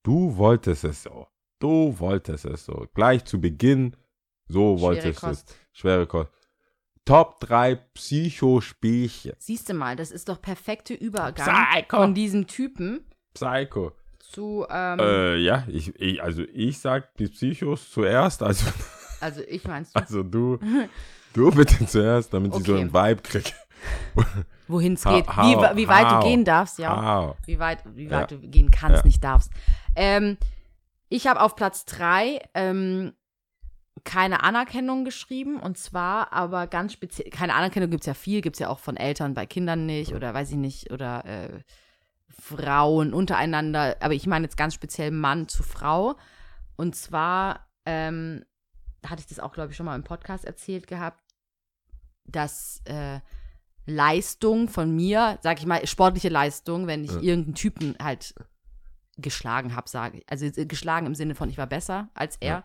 du wolltest es so. Du wolltest es so. Gleich zu Beginn, so wolltest du es. Schwere Kost. Top 3 Psychospielchen. Siehst du mal, das ist doch perfekte Übergang Psycho. von diesem Typen Psycho. zu, ähm, Äh, ja, ich, ich, also ich sag die Psychos zuerst, also also ich meinst du, Also du, du bitte zuerst, damit ich so Okay. einen Vibe kriege. wohin es How- geht, wie, how- wie weit how? du gehen darfst, ja. Wow. Wie weit, wie Ja. weit du gehen kannst, Ja. nicht darfst. Ähm, ich habe auf Platz drei ähm, keine Anerkennung geschrieben und zwar aber ganz speziell, keine Anerkennung gibt es ja viel, gibt es ja auch von Eltern bei Kindern nicht oder weiß ich nicht, oder äh, Frauen untereinander, aber ich meine jetzt ganz speziell Mann zu Frau und zwar ähm, hatte ich das auch, glaube ich, schon mal im Podcast erzählt gehabt, dass äh, Leistung von mir, sag ich mal, sportliche Leistung, wenn ich Ja. irgendeinen Typen halt geschlagen habe, sage ich. Also äh, geschlagen im Sinne von, ich war besser als er, Ja.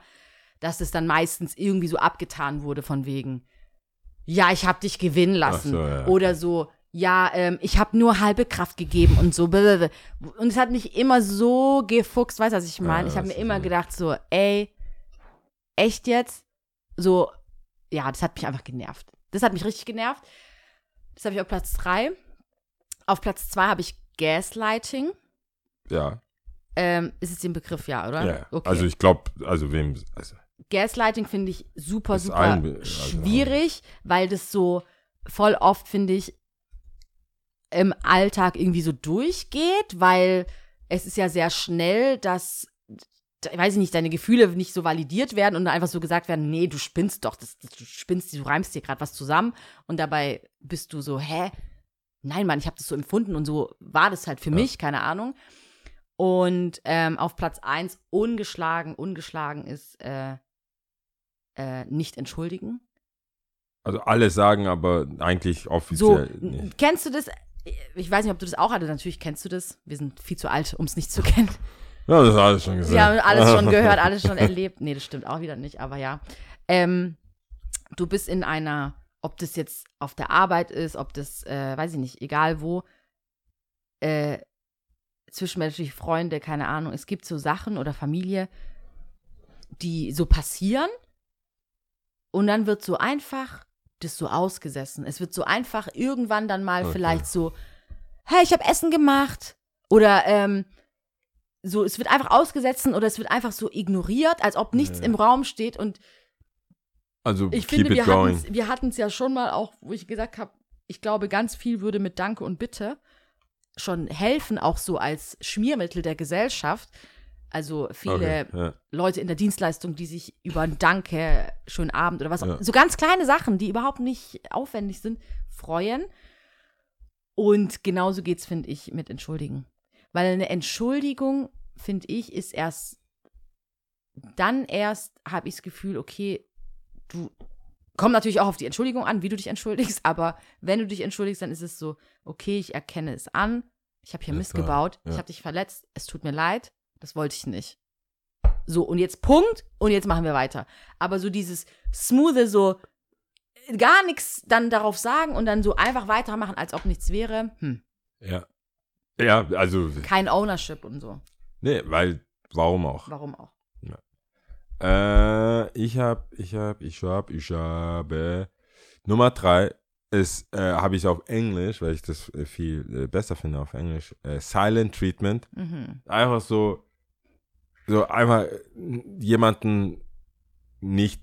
Dass es dann meistens irgendwie so abgetan wurde von wegen, ja, ich habe dich gewinnen lassen. so, ja, Oder so, ja, ähm, ich habe nur halbe Kraft gegeben und so. blablabla. Und es hat mich immer so gefuchst, weißt du, was ich meine? Ja, ich habe mir immer so. gedacht, so, ey, echt jetzt? So, ja, das hat mich einfach genervt. Das hat mich richtig genervt. Das habe ich auf Platz 3. Auf Platz 2 habe ich Gaslighting. Ja, Ähm, ist es den Begriff, ja, oder? ja. Okay. Also ich glaube, also wem, also Gaslighting finde ich super, super be- also schwierig, weil das so voll oft, finde ich, im Alltag irgendwie so durchgeht, weil es ist ja sehr schnell, dass, ich weiß ich nicht, deine Gefühle nicht so validiert werden und dann einfach so gesagt werden, nee, du spinnst doch, das, das, du spinnst, du reimst dir gerade was zusammen und dabei bist du so, hä? Nein, Mann, ich habe das so empfunden und so war das halt für Ja. mich, keine Ahnung. Und ähm, auf Platz 1 ungeschlagen, ungeschlagen ist äh, äh, nicht entschuldigen. also alle sagen aber eigentlich So, offiziell n- nicht. kennst du das? Ich weiß nicht, ob du das auch hattest. Natürlich kennst du das. Wir sind viel zu alt, um es nicht zu kennen. Ja, das ist alles schon gesagt. Wir haben alles schon gehört, alles schon erlebt. Nee, das stimmt auch wieder nicht, aber ja. Ähm, du bist in einer, ob das jetzt auf der Arbeit ist, ob das, äh, weiß ich nicht, egal wo, äh, zwischenmenschliche Freunde, keine Ahnung. Es gibt so Sachen oder Familie, die so passieren und dann wird so einfach das so ausgesessen. Es wird so einfach irgendwann dann mal Okay. vielleicht so, hey, ich habe Essen gemacht oder ähm, so, es wird einfach ausgesetzt oder es wird einfach so ignoriert, als ob nichts Ja. im Raum steht und Also ich finde, wir hatten es ja schon mal auch, wo ich gesagt habe, ich glaube, ganz viel würde mit Danke und Bitte schon helfen, auch so als Schmiermittel der Gesellschaft. Also viele Okay, ja. Leute in der Dienstleistung, die sich über ein Danke, schönen Abend oder was auch Ja. so ganz kleine Sachen, die überhaupt nicht aufwendig sind, freuen. Und genauso geht's, finde ich, mit Entschuldigen. Weil eine Entschuldigung, finde ich, ist erst dann erst habe ich das Gefühl, okay, du kommt natürlich auch auf die Entschuldigung an, wie du dich entschuldigst, aber wenn du dich entschuldigst, dann ist es so, okay, ich erkenne es an, ich habe hier Das Mist war- gebaut, ich ja. habe dich verletzt, es tut mir leid, das wollte ich nicht. So, und jetzt Punkt und jetzt machen wir weiter. Aber so dieses smoothe, so gar nichts dann darauf sagen und dann so einfach weitermachen, als ob nichts wäre, hm, ja. Ja, also, kein Ownership und so. nee, weil, warum auch? Warum auch? Äh, ich hab, ich hab, ich hab, ich habe Nummer drei ist, äh, habe ich auf Englisch, weil ich das äh, viel äh, besser finde auf Englisch, äh, Silent Treatment. Mhm. Einfach so, so einfach äh, jemanden nicht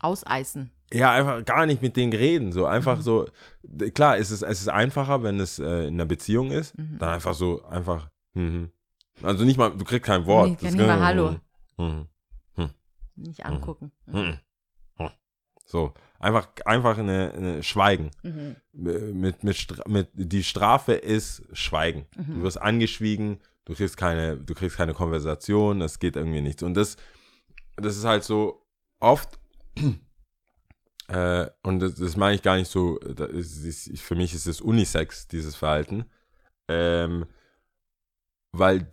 Auseisen. ja, einfach gar nicht mit denen reden. So einfach so, d- klar, es ist, es ist einfacher, wenn es äh, in einer Beziehung ist. Mhm. Dann einfach so, einfach, mhm. Also nicht mal, du kriegst kein Wort. Nee, Das nicht mal kann- Hallo. Mhm. Nicht angucken. Mhm. So, einfach, einfach eine, eine Schweigen. Mhm. Mit, mit, mit, die Strafe ist Schweigen. Mhm. Du wirst angeschwiegen, du kriegst keine, du kriegst keine Konversation, es geht irgendwie nichts. Und das, das ist halt so oft, äh, und das, das meine ich gar nicht so, ist, für mich ist es Unisex, dieses Verhalten, ähm, weil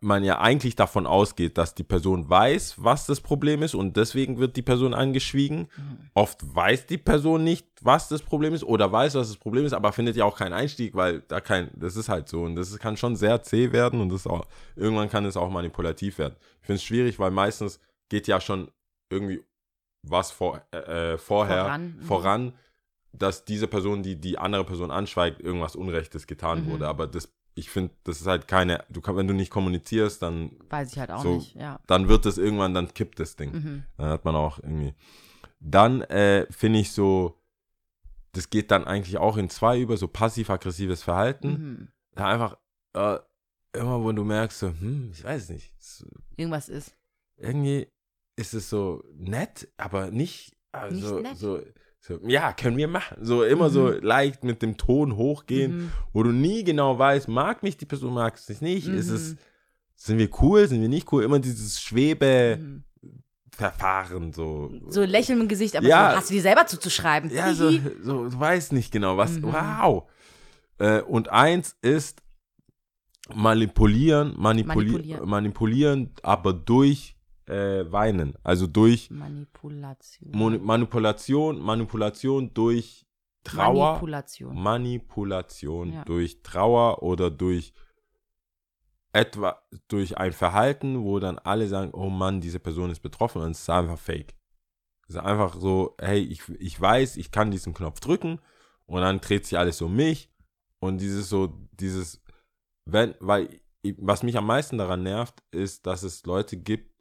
man ja eigentlich davon ausgeht, dass die Person weiß, was das Problem ist und deswegen wird die Person angeschwiegen. Mhm. Oft weiß die Person nicht, was das Problem ist oder weiß, was das Problem ist, aber findet ja auch keinen Einstieg, weil da kein, das ist halt so und das kann schon sehr zäh werden und das auch, irgendwann kann es auch manipulativ werden. Ich finde es schwierig, weil meistens geht ja schon irgendwie was vor, äh, vorher Voran, voran, mhm. dass diese Person, die die andere Person anschweigt, irgendwas Unrechtes getan Mhm. wurde. Aber das, ich finde, das ist halt keine, du kann, wenn du nicht kommunizierst, dann, Weiß ich halt auch So. nicht, ja. dann wird das irgendwann, dann kippt das Ding. Mhm. Dann hat man auch irgendwie. Dann äh, finde ich so, das geht dann eigentlich auch in zwei über, so passiv-aggressives Verhalten. Mhm. Da einfach, äh, immer wo du merkst, so, hm, ich weiß nicht, es- Irgendwas ist. irgendwie ist es so nett, aber nicht, also, Nicht nett? so, so, ja, können wir machen. So immer so Mhm. leicht mit dem Ton hochgehen, Mhm. wo du nie genau weißt, mag mich die Person, mag es nicht, ist es, Mhm. sind wir cool, sind wir nicht cool, immer dieses Schwebe-Verfahren, Mhm. so. So Lächeln im Gesicht, aber Ja. so, hast du dir selber zuzuschreiben. Ja, so, so, du weißt nicht genau, was, Mhm. wow. Äh, und eins ist manipulieren, manipuli Manipulieren. manipulieren, aber durch äh, Weinen. Also durch Manipulation. Mon Manipulation, Manipulation durch Trauer, Manipulation. Manipulation Ja. durch Trauer oder durch etwa durch ein Verhalten, wo dann alle sagen, oh Mann, diese Person ist betroffen und es ist einfach fake. Es ist einfach so, hey, ich, ich weiß, ich kann diesen Knopf drücken und dann dreht sich alles um mich und dieses so, dieses, wenn, weil, was mich am meisten daran nervt, ist, dass es Leute gibt,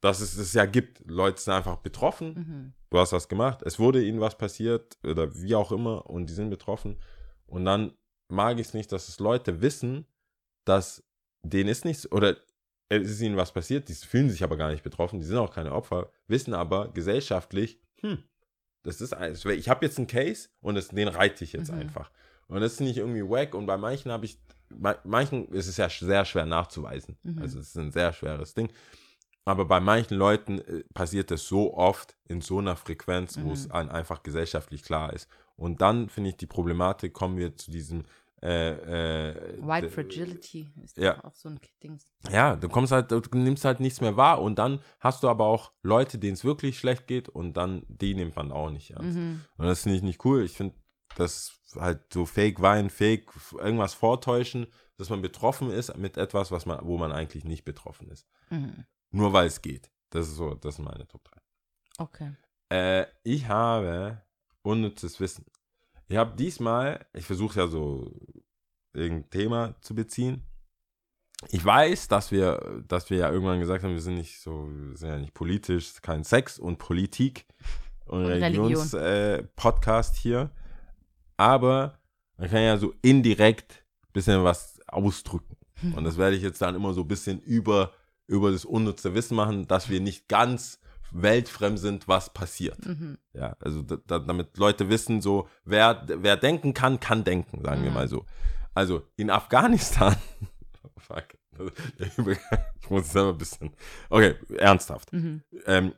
dass es es ja gibt. Leute sind einfach betroffen Mhm. du hast was gemacht, es wurde ihnen was passiert oder wie auch immer und die sind betroffen. Und dann mag ich es nicht, dass es Leute wissen, dass denen ist nichts oder es ist ihnen was passiert, die fühlen sich aber gar nicht betroffen, die sind auch keine Opfer, wissen aber gesellschaftlich, hm, das ist ich habe jetzt einen Case und das, den reite ich jetzt Mhm. einfach. Und das ist nicht irgendwie wack und bei manchen habe ich, bei manchen ist es ja sehr schwer nachzuweisen. Mhm. Also es ist ein sehr schweres Ding. Aber bei manchen Leuten äh, passiert das so oft in so einer Frequenz, wo es Mhm. ein, einfach gesellschaftlich klar ist. Und dann finde ich die Problematik, kommen wir zu diesem äh, äh, White Fragility ist ja. auch so ein Ding. Ja, du kommst halt, du nimmst halt nichts mehr wahr und dann hast du aber auch Leute, denen es wirklich schlecht geht und dann die nimmt man auch nicht ernst. Mhm. Und das finde ich nicht cool. Ich finde, dass halt so Fake Wein, Fake irgendwas vortäuschen, dass man betroffen ist mit etwas, was man, wo man eigentlich nicht betroffen ist. Mhm. Nur weil es geht. Das ist so, das sind meine Top 3. Okay. Äh, ich habe unnützes Wissen. Ich habe diesmal, ich versuche ja so irgendein Thema zu beziehen. Ich weiß, dass wir, dass wir ja irgendwann gesagt haben, wir sind nicht so, wir sind ja nicht politisch, kein Sex und Politik und, Und Religion. Religions äh, hier. Aber man kann ja so indirekt ein bisschen was ausdrücken. Und das werde ich jetzt dann immer so ein bisschen über, über das unnütze Wissen machen, dass wir nicht ganz weltfremd sind, was passiert. Mhm. Ja, also da, da, damit Leute wissen, so, wer, wer denken kann, kann denken, sagen wir Mhm. mal so. Also in Afghanistan, fuck, ich muss selber ein bisschen, okay, ernsthaft. Mhm. Ähm,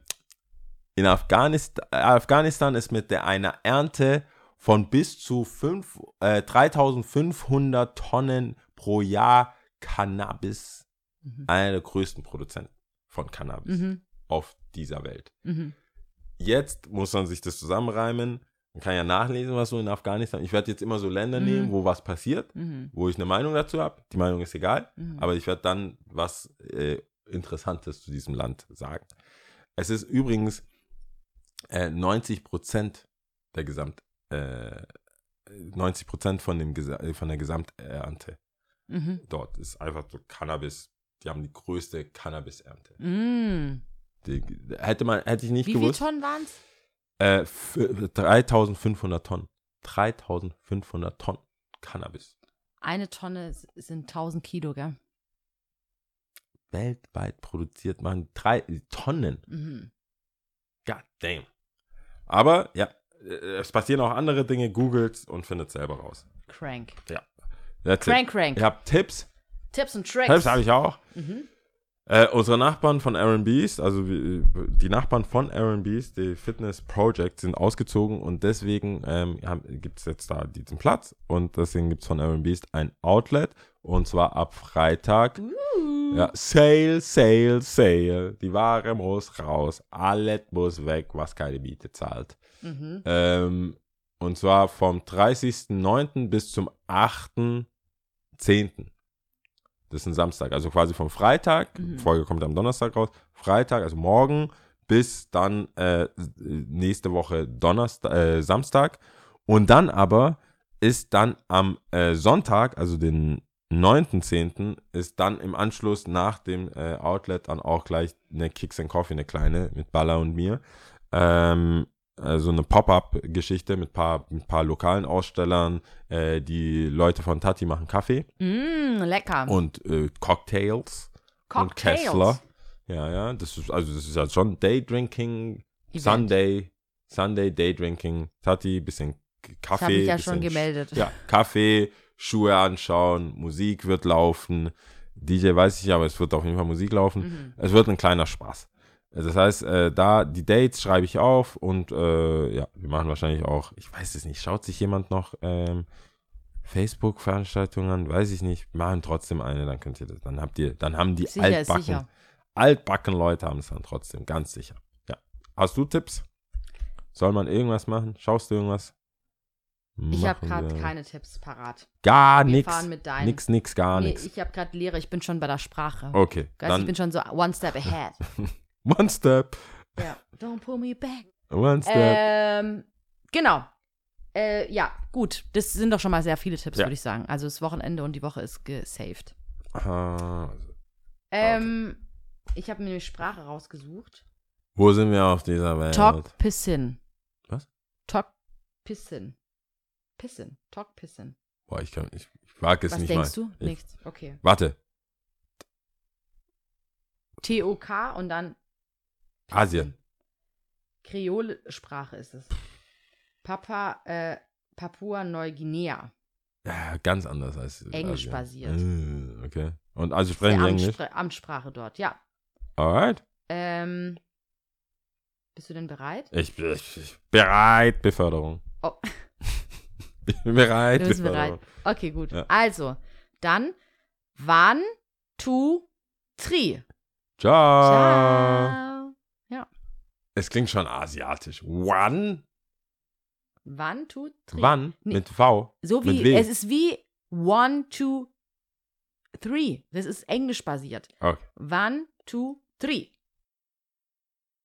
in Afghanistan, Afghanistan ist mit der einer Ernte von bis zu fünf, äh, 3500 Tonnen pro Jahr Cannabis Mhm. einer der größten Produzenten von Cannabis Mhm. auf dieser Welt. Mhm. Jetzt muss man sich das zusammenreimen. Man kann ja nachlesen, was so in Afghanistan. Ich werde jetzt immer so Länder Mhm. nehmen, wo was passiert, Mhm. wo ich eine Meinung dazu habe. Die Meinung ist egal, Mhm. aber ich werde dann was äh, Interessantes zu diesem Land sagen. Es ist übrigens äh, 90 Prozent der Gesamt, äh, 90 Prozent von, dem, äh, von der Gesamternte Mhm. dort ist einfach so Cannabis. Die haben die größte Cannabis-Ernte. Die, hätte man, hätte ich nicht Wie viele gewusst. Tonnen waren es? Äh, f- 3500 Tonnen. 3500 Tonnen Cannabis. Eine Tonne s- sind 1000 Kilo, gell? Weltweit produziert man drei Tonnen. Mhm. God damn. Aber ja, äh, es passieren auch andere Dinge. Googelt und findet selber raus. Crank. That's it. Crank, crank. Ihr habt Tipps? Tipps und Tricks. Tipps habe ich auch. Mhm. Äh, unsere Nachbarn von Aaron Beast, also die Nachbarn von Aaron Beast, die Fitness Project, sind ausgezogen und deswegen ähm, gibt es jetzt da diesen Platz und deswegen gibt es von Aaron Beast ein Outlet und zwar ab Freitag. Ja, Sale, Sale, Sale. Die Ware muss raus. Alles muss weg, was keine Miete zahlt. Mhm. Ähm, und zwar vom 30.09. bis zum 8.10. Das ist ein Samstag. Also quasi vom Freitag, Mhm. Folge kommt am Donnerstag raus, Freitag, also morgen, bis dann äh, nächste Woche Donnerstag, äh, Samstag. Und dann aber ist dann am äh, Sonntag, also den 9.10., ist dann im Anschluss nach dem äh, Outlet dann auch gleich eine Kicks and Coffee, eine kleine mit Baller und mir. Ähm, äh, so eine Pop-up-Geschichte mit paar, mit paar lokalen Ausstellern. Äh, die Leute von Tati machen Kaffee Mm, lecker. und äh, Cocktails und Cocktails. Kessler. Ja, ja, das ist also das ist ja schon Day Drinking, Event. Sunday, Sunday Day Drinking. Tati, bisschen Kaffee. Ich habe mich ja bisschen schon Sch- gemeldet. Ja, Kaffee, Schuhe anschauen, Musik wird laufen. DJ weiß ich, aber es wird auf jeden Fall Musik laufen. Mhm. Es wird ein kleiner Spaß. Das heißt, äh, da die Dates schreibe ich auf und äh, ja, wir machen wahrscheinlich auch, ich weiß es nicht, schaut sich jemand noch ähm, Facebook-Veranstaltungen an, weiß ich nicht, wir machen trotzdem eine, dann könnt ihr das, dann habt ihr, dann haben die Sicher altbacken, sicher. altbacken Leute haben es dann trotzdem, ganz sicher. Ja. Hast du Tipps? Soll man irgendwas machen? Schaust du irgendwas? Ich habe gerade keine Tipps parat. Gar Wir nix. fahren mit deinen. Nix, nix, gar nee, nix. ich habe gerade Lehre, ich bin schon bei der Sprache. Okay, ich dann bin schon so one step ahead. one step, ja. Don't pull me back. one step. Ähm, genau. Äh, ja, gut. Das sind doch schon mal sehr viele Tipps, Ja. würde ich sagen. Also das Wochenende und die Woche ist gesaved. Ah, Ähm, ich habe mir eine Sprache rausgesucht. wo sind wir auf dieser Welt? Talk Pissin. Was? Talk Pissin. Pissin. Talk Pissin. Boah, ich kann, ich, ich wage es Was nicht denkst mal. du? Ich, Nichts. Okay. Warte, T-O-K und dann. Asien. Kreolsprache ist es. Papa, äh, Papua Neuguinea. Ja, ganz anders als Englisch basiert. Äh, Okay. Und also sprechen die Englisch? Amtsspr Amtssprache dort, ja. Alright. Ähm, bist du denn bereit? Ich bin bereit, Beförderung. Oh. Ich bin bereit, Du bist Beförderung. bereit. Okay, gut. Ja. Also, dann one, two, three. Ciao. Ciao. Es klingt schon asiatisch. One? One, two, three. Wann? Nee. Mit V? So Mit wie, W. es ist wie one, two, three. Das ist englisch basiert. Okay. One, two, three.